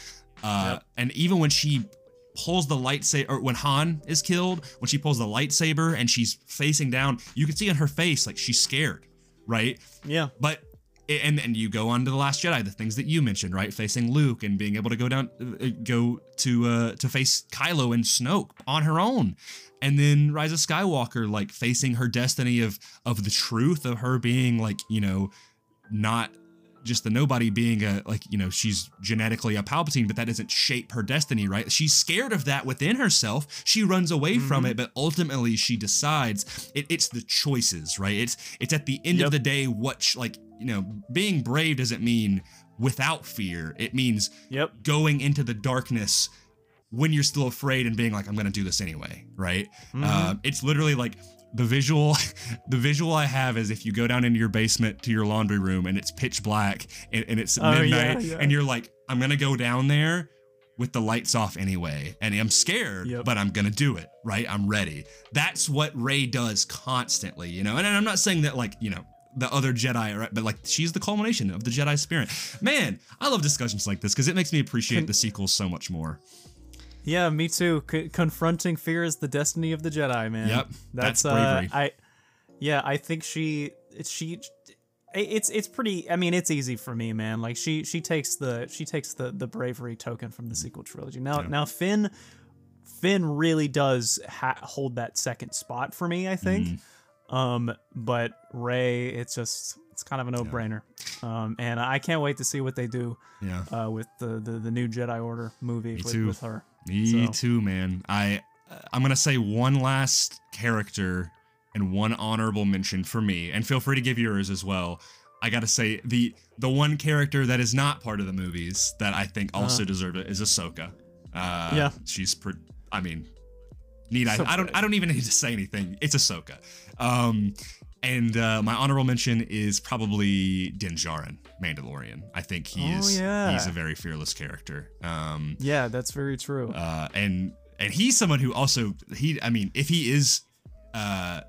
S2: Uh,
S1: Yep.
S2: And even when she pulls the lightsaber, or when Han is killed, when she pulls the lightsaber and she's facing down, you can see on her face like she's scared, right?
S1: Yeah.
S2: But and and you go on to the Last Jedi, the things that you mentioned, right? Facing Luke and being able to go down, uh, go to uh, to face Kylo and Snoke on her own, and then Rise of Skywalker, like facing her destiny of of the truth of her being like you know, not just the nobody being a like you know she's genetically a Palpatine, but that doesn't shape her destiny, right? She's scared of that within herself. She runs away from it, but ultimately she decides it, it's the choices, right? It's it's at the end
S1: Yep.
S2: of the day what sh- like you know being brave doesn't mean without fear. It means
S1: Yep.
S2: going into the darkness when you're still afraid and being like, I'm going to do this anyway, right?
S1: Mm-hmm.
S2: Uh, it's literally like the visual *laughs* the visual I have is if you go down into your basement to your laundry room and it's pitch black and, and it's
S1: Oh, yeah,
S2: midnight
S1: yeah.
S2: and you're like, I'm gonna go down there with the lights off anyway. And I'm scared,
S1: Yep.
S2: but I'm gonna do it, right? I'm ready. That's what Rey does constantly, you know. And I'm not saying that like, you know, the other Jedi, right? But like she's the culmination of the Jedi spirit. Man, I love discussions like this because it makes me appreciate
S1: Con-
S2: the sequels so much more.
S1: Yeah, me too. C- confronting fear is the destiny of the Jedi, man.
S2: Yep,
S1: that's,
S2: that's bravery.
S1: Uh, I, yeah, I think she she it's it's pretty. I mean, it's easy for me, man. Like she she takes the she takes the the bravery token from the sequel trilogy. Now
S2: Yeah.
S1: now Finn Finn really does ha- hold that second spot for me. I think.
S2: Mm-hmm.
S1: Um, but Rey, it's just it's kind of a no brainer. Um, and I can't wait to see what they do
S2: Yeah.
S1: uh, with the, the the new Jedi Order movie with, with her.
S2: Me
S1: So-
S2: too, man. I I'm gonna say one last character and one honorable mention for me, and feel free to give yours as well. I gotta say the the one character that is not part of the movies that I think also deserved it is Ahsoka. Uh,
S1: Yeah.
S2: she's. Pre- I mean, need I? I don't. I don't even need to say anything. It's Ahsoka. Um, and uh, my honorable mention is probably Din Djarin, Mandalorian. I think he
S1: Oh,
S2: is.
S1: yeah.
S2: He's a very fearless character. Um,
S1: Yeah, that's very true.
S2: uh, and and he's someone who also he I mean if he is uh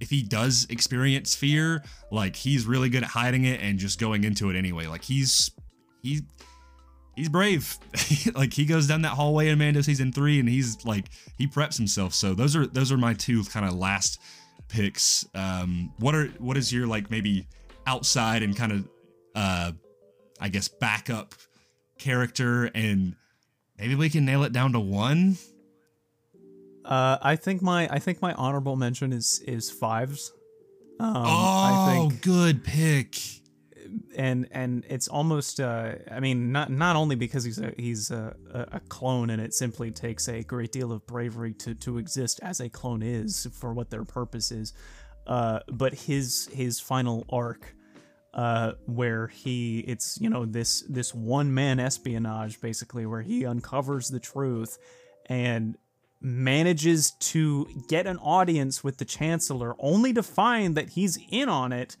S2: if he does experience fear like he's really good at hiding it and just going into it anyway like he's he he's brave *laughs* like he goes down that hallway in Mando season 3 and he's like he preps himself so those are those are my two kind of last picks um what are what is your like maybe outside and kind of uh I guess backup character and maybe we can nail it down to one
S1: Uh, I think my I think my honorable mention is is fives. Um,
S2: oh,
S1: I think
S2: good pick.
S1: And and it's almost uh, I mean not not only because he's a he's a, a clone and it simply takes a great deal of bravery to to exist as a clone is for what their purpose is, uh, but his his final arc. Uh, where he it's you know this this one man espionage basically where he uncovers the truth and manages to get an audience with the chancellor only to find that he's in on it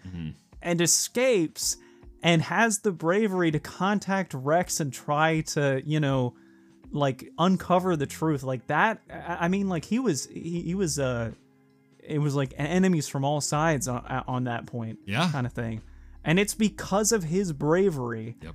S1: and escapes and has the bravery to contact Rex and try to, you know, like uncover the truth. Like that I mean like he was he, he was uh it was like enemies from all sides on, on that point
S2: Yeah.
S1: kind of thing. And it's because of his bravery
S2: Yep.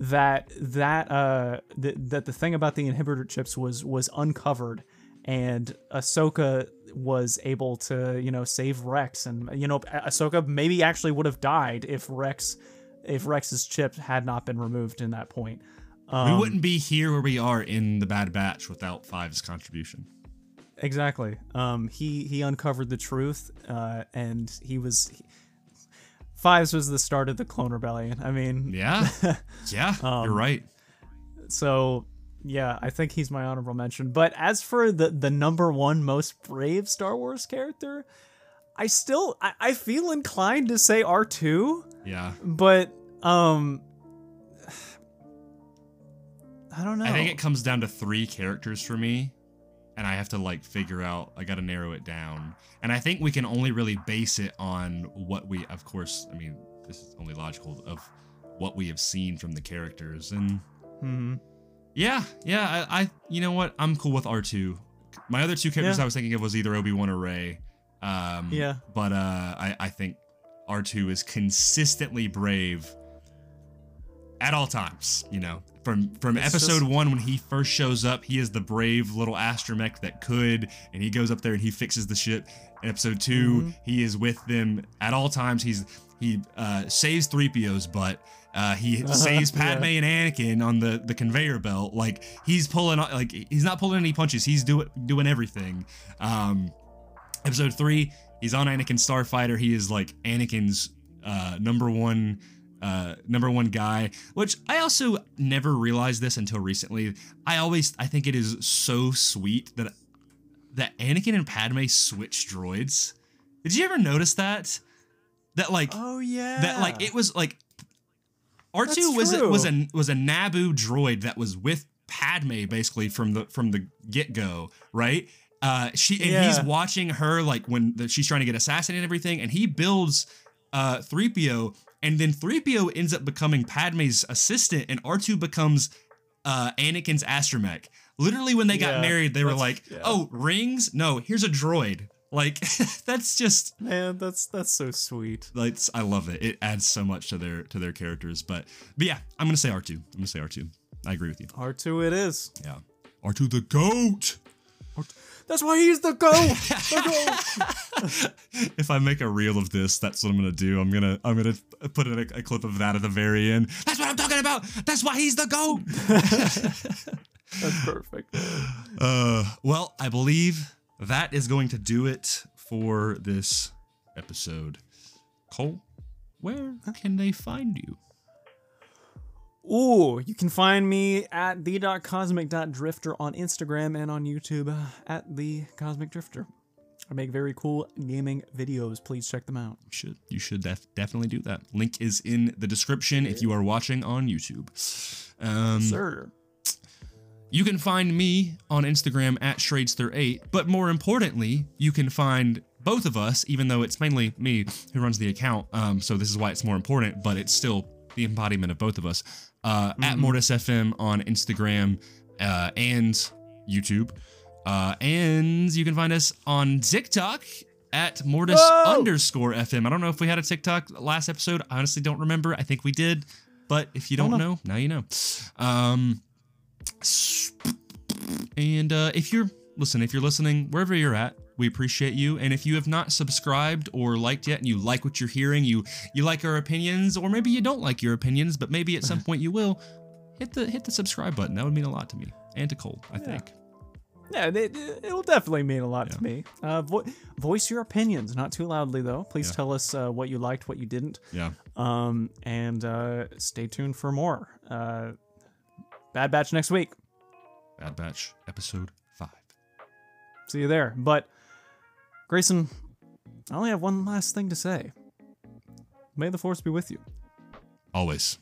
S1: that that uh th- that the thing about the inhibitor chips was was uncovered and Ahsoka was able to you know save Rex and you know Ahsoka maybe actually would have died if Rex if Rex's chip had not been removed in that point. Um,
S2: we wouldn't be here where we are in the Bad Batch without Five's contribution.
S1: Exactly. Um, he he uncovered the truth, uh, and he was. He, Fives was the start of the Clone Rebellion. I mean,
S2: Yeah. *laughs* yeah.
S1: Um,
S2: you're right.
S1: so yeah, I think he's my honorable mention. But as for the the number one most brave Star Wars character, I still I, I feel inclined to say R two,
S2: Yeah.
S1: but um, *sighs* I don't know.
S2: I think it comes down to three characters for me, and I have to like figure out. I got to narrow it down, and I think we can only really base it on what we, of course. I mean, this is only logical of what we have seen from the characters, and
S1: Mhm.
S2: yeah, yeah. I, I you know what? I'm cool with R two. My other two characters
S1: Yeah.
S2: I was thinking of was either Obi Wan or Rey. Um,
S1: Yeah.
S2: but uh, I, I think R two is consistently brave at all times. You know, from from
S1: It's
S2: episode
S1: just-
S2: one when he first shows up, he is the brave little astromech that could, and he goes up there and he fixes the ship. In episode 2
S1: Mm-hmm.
S2: he is with them at all times. He's he uh, saves 3PO's butt. Uh, he saves
S1: yeah.
S2: Padme and Anakin on the, the conveyor belt. Like he's pulling like he's not pulling any punches. He's doing doing everything. Um, episode three, he's on Anakin's starfighter. He is like Anakin's uh, number one uh, number one guy. Which I also never realized this until recently. I always I think it is so sweet that that Anakin and Padme switch droids. Did you ever notice that? That like
S1: Oh yeah.
S2: that like it was like R2
S1: That's
S2: was a, was a was a Naboo droid that was with Padme basically from the from the get go, right? Uh, she and he's watching her like when the, she's trying to get assassinated and everything, and he builds uh 3PO, and then 3PO ends up becoming Padme's assistant, and R2 becomes uh Anakin's astromech. Literally, when they got married, they were like,
S1: yeah.
S2: "Oh, rings? No, here's a droid." Like *laughs* that's just
S1: Man, that's that's so sweet.
S2: like I love it. It adds so much to their to their characters. But but yeah, I'm gonna say R2. I'm gonna say R2. I agree with you.
S1: R2 it is.
S2: Yeah. R2 the goat.
S1: That's why he's the goat. *laughs* the goat.
S2: if I make a reel of this, that's what I'm gonna do. I'm gonna I'm gonna put in a, a clip of that at the very end. That's what I'm talking about. That's why he's the goat. *laughs*
S1: That's perfect.
S2: Uh, well, I believe that is going to do it for this episode. Cole, where can they find you?
S1: Ooh, you can find me at the.cosmic.drifter on Instagram and on YouTube uh, at the Cosmic Drifter. I make very cool gaming videos. Please check them out.
S2: You should you should def- definitely do that. Link is in the description if you are watching on YouTube. Um,
S1: Sir.
S2: You can find me on Instagram at Schradester8, but more importantly, you can find both of us, even though it's mainly me who runs the account. Um, so this is why it's more important, but it's still the embodiment of both of us. Uh, At Mortis FM on Instagram uh, and YouTube. Uh, and you can find us on TikTok at Mortis
S1: Whoa!
S2: underscore FM. I don't know if we had a TikTok last episode. I honestly don't remember. I think we did. But if you don't
S1: Don't
S2: know, now you know. Um, and uh, if you're listen, if you're listening wherever you're at, we appreciate you. And if you have not subscribed or liked yet, and you like what you're hearing, you you like our opinions, or maybe you don't like your opinions, but maybe at some *laughs* point you will, hit the hit the subscribe button. That would mean a lot to me and to Cole, I think.
S1: Yeah, it, it'll definitely mean a lot
S2: Yeah.
S1: to me. Uh, vo- voice your opinions, not too loudly though. Please
S2: Yeah.
S1: tell us uh, what you liked, what you didn't.
S2: Yeah.
S1: Um, and uh, stay tuned for more. Uh, Bad Batch next week.
S2: Bad Batch episode five.
S1: See you there. But Grayson, I only have one last thing to say. May the force be with you.
S2: Always.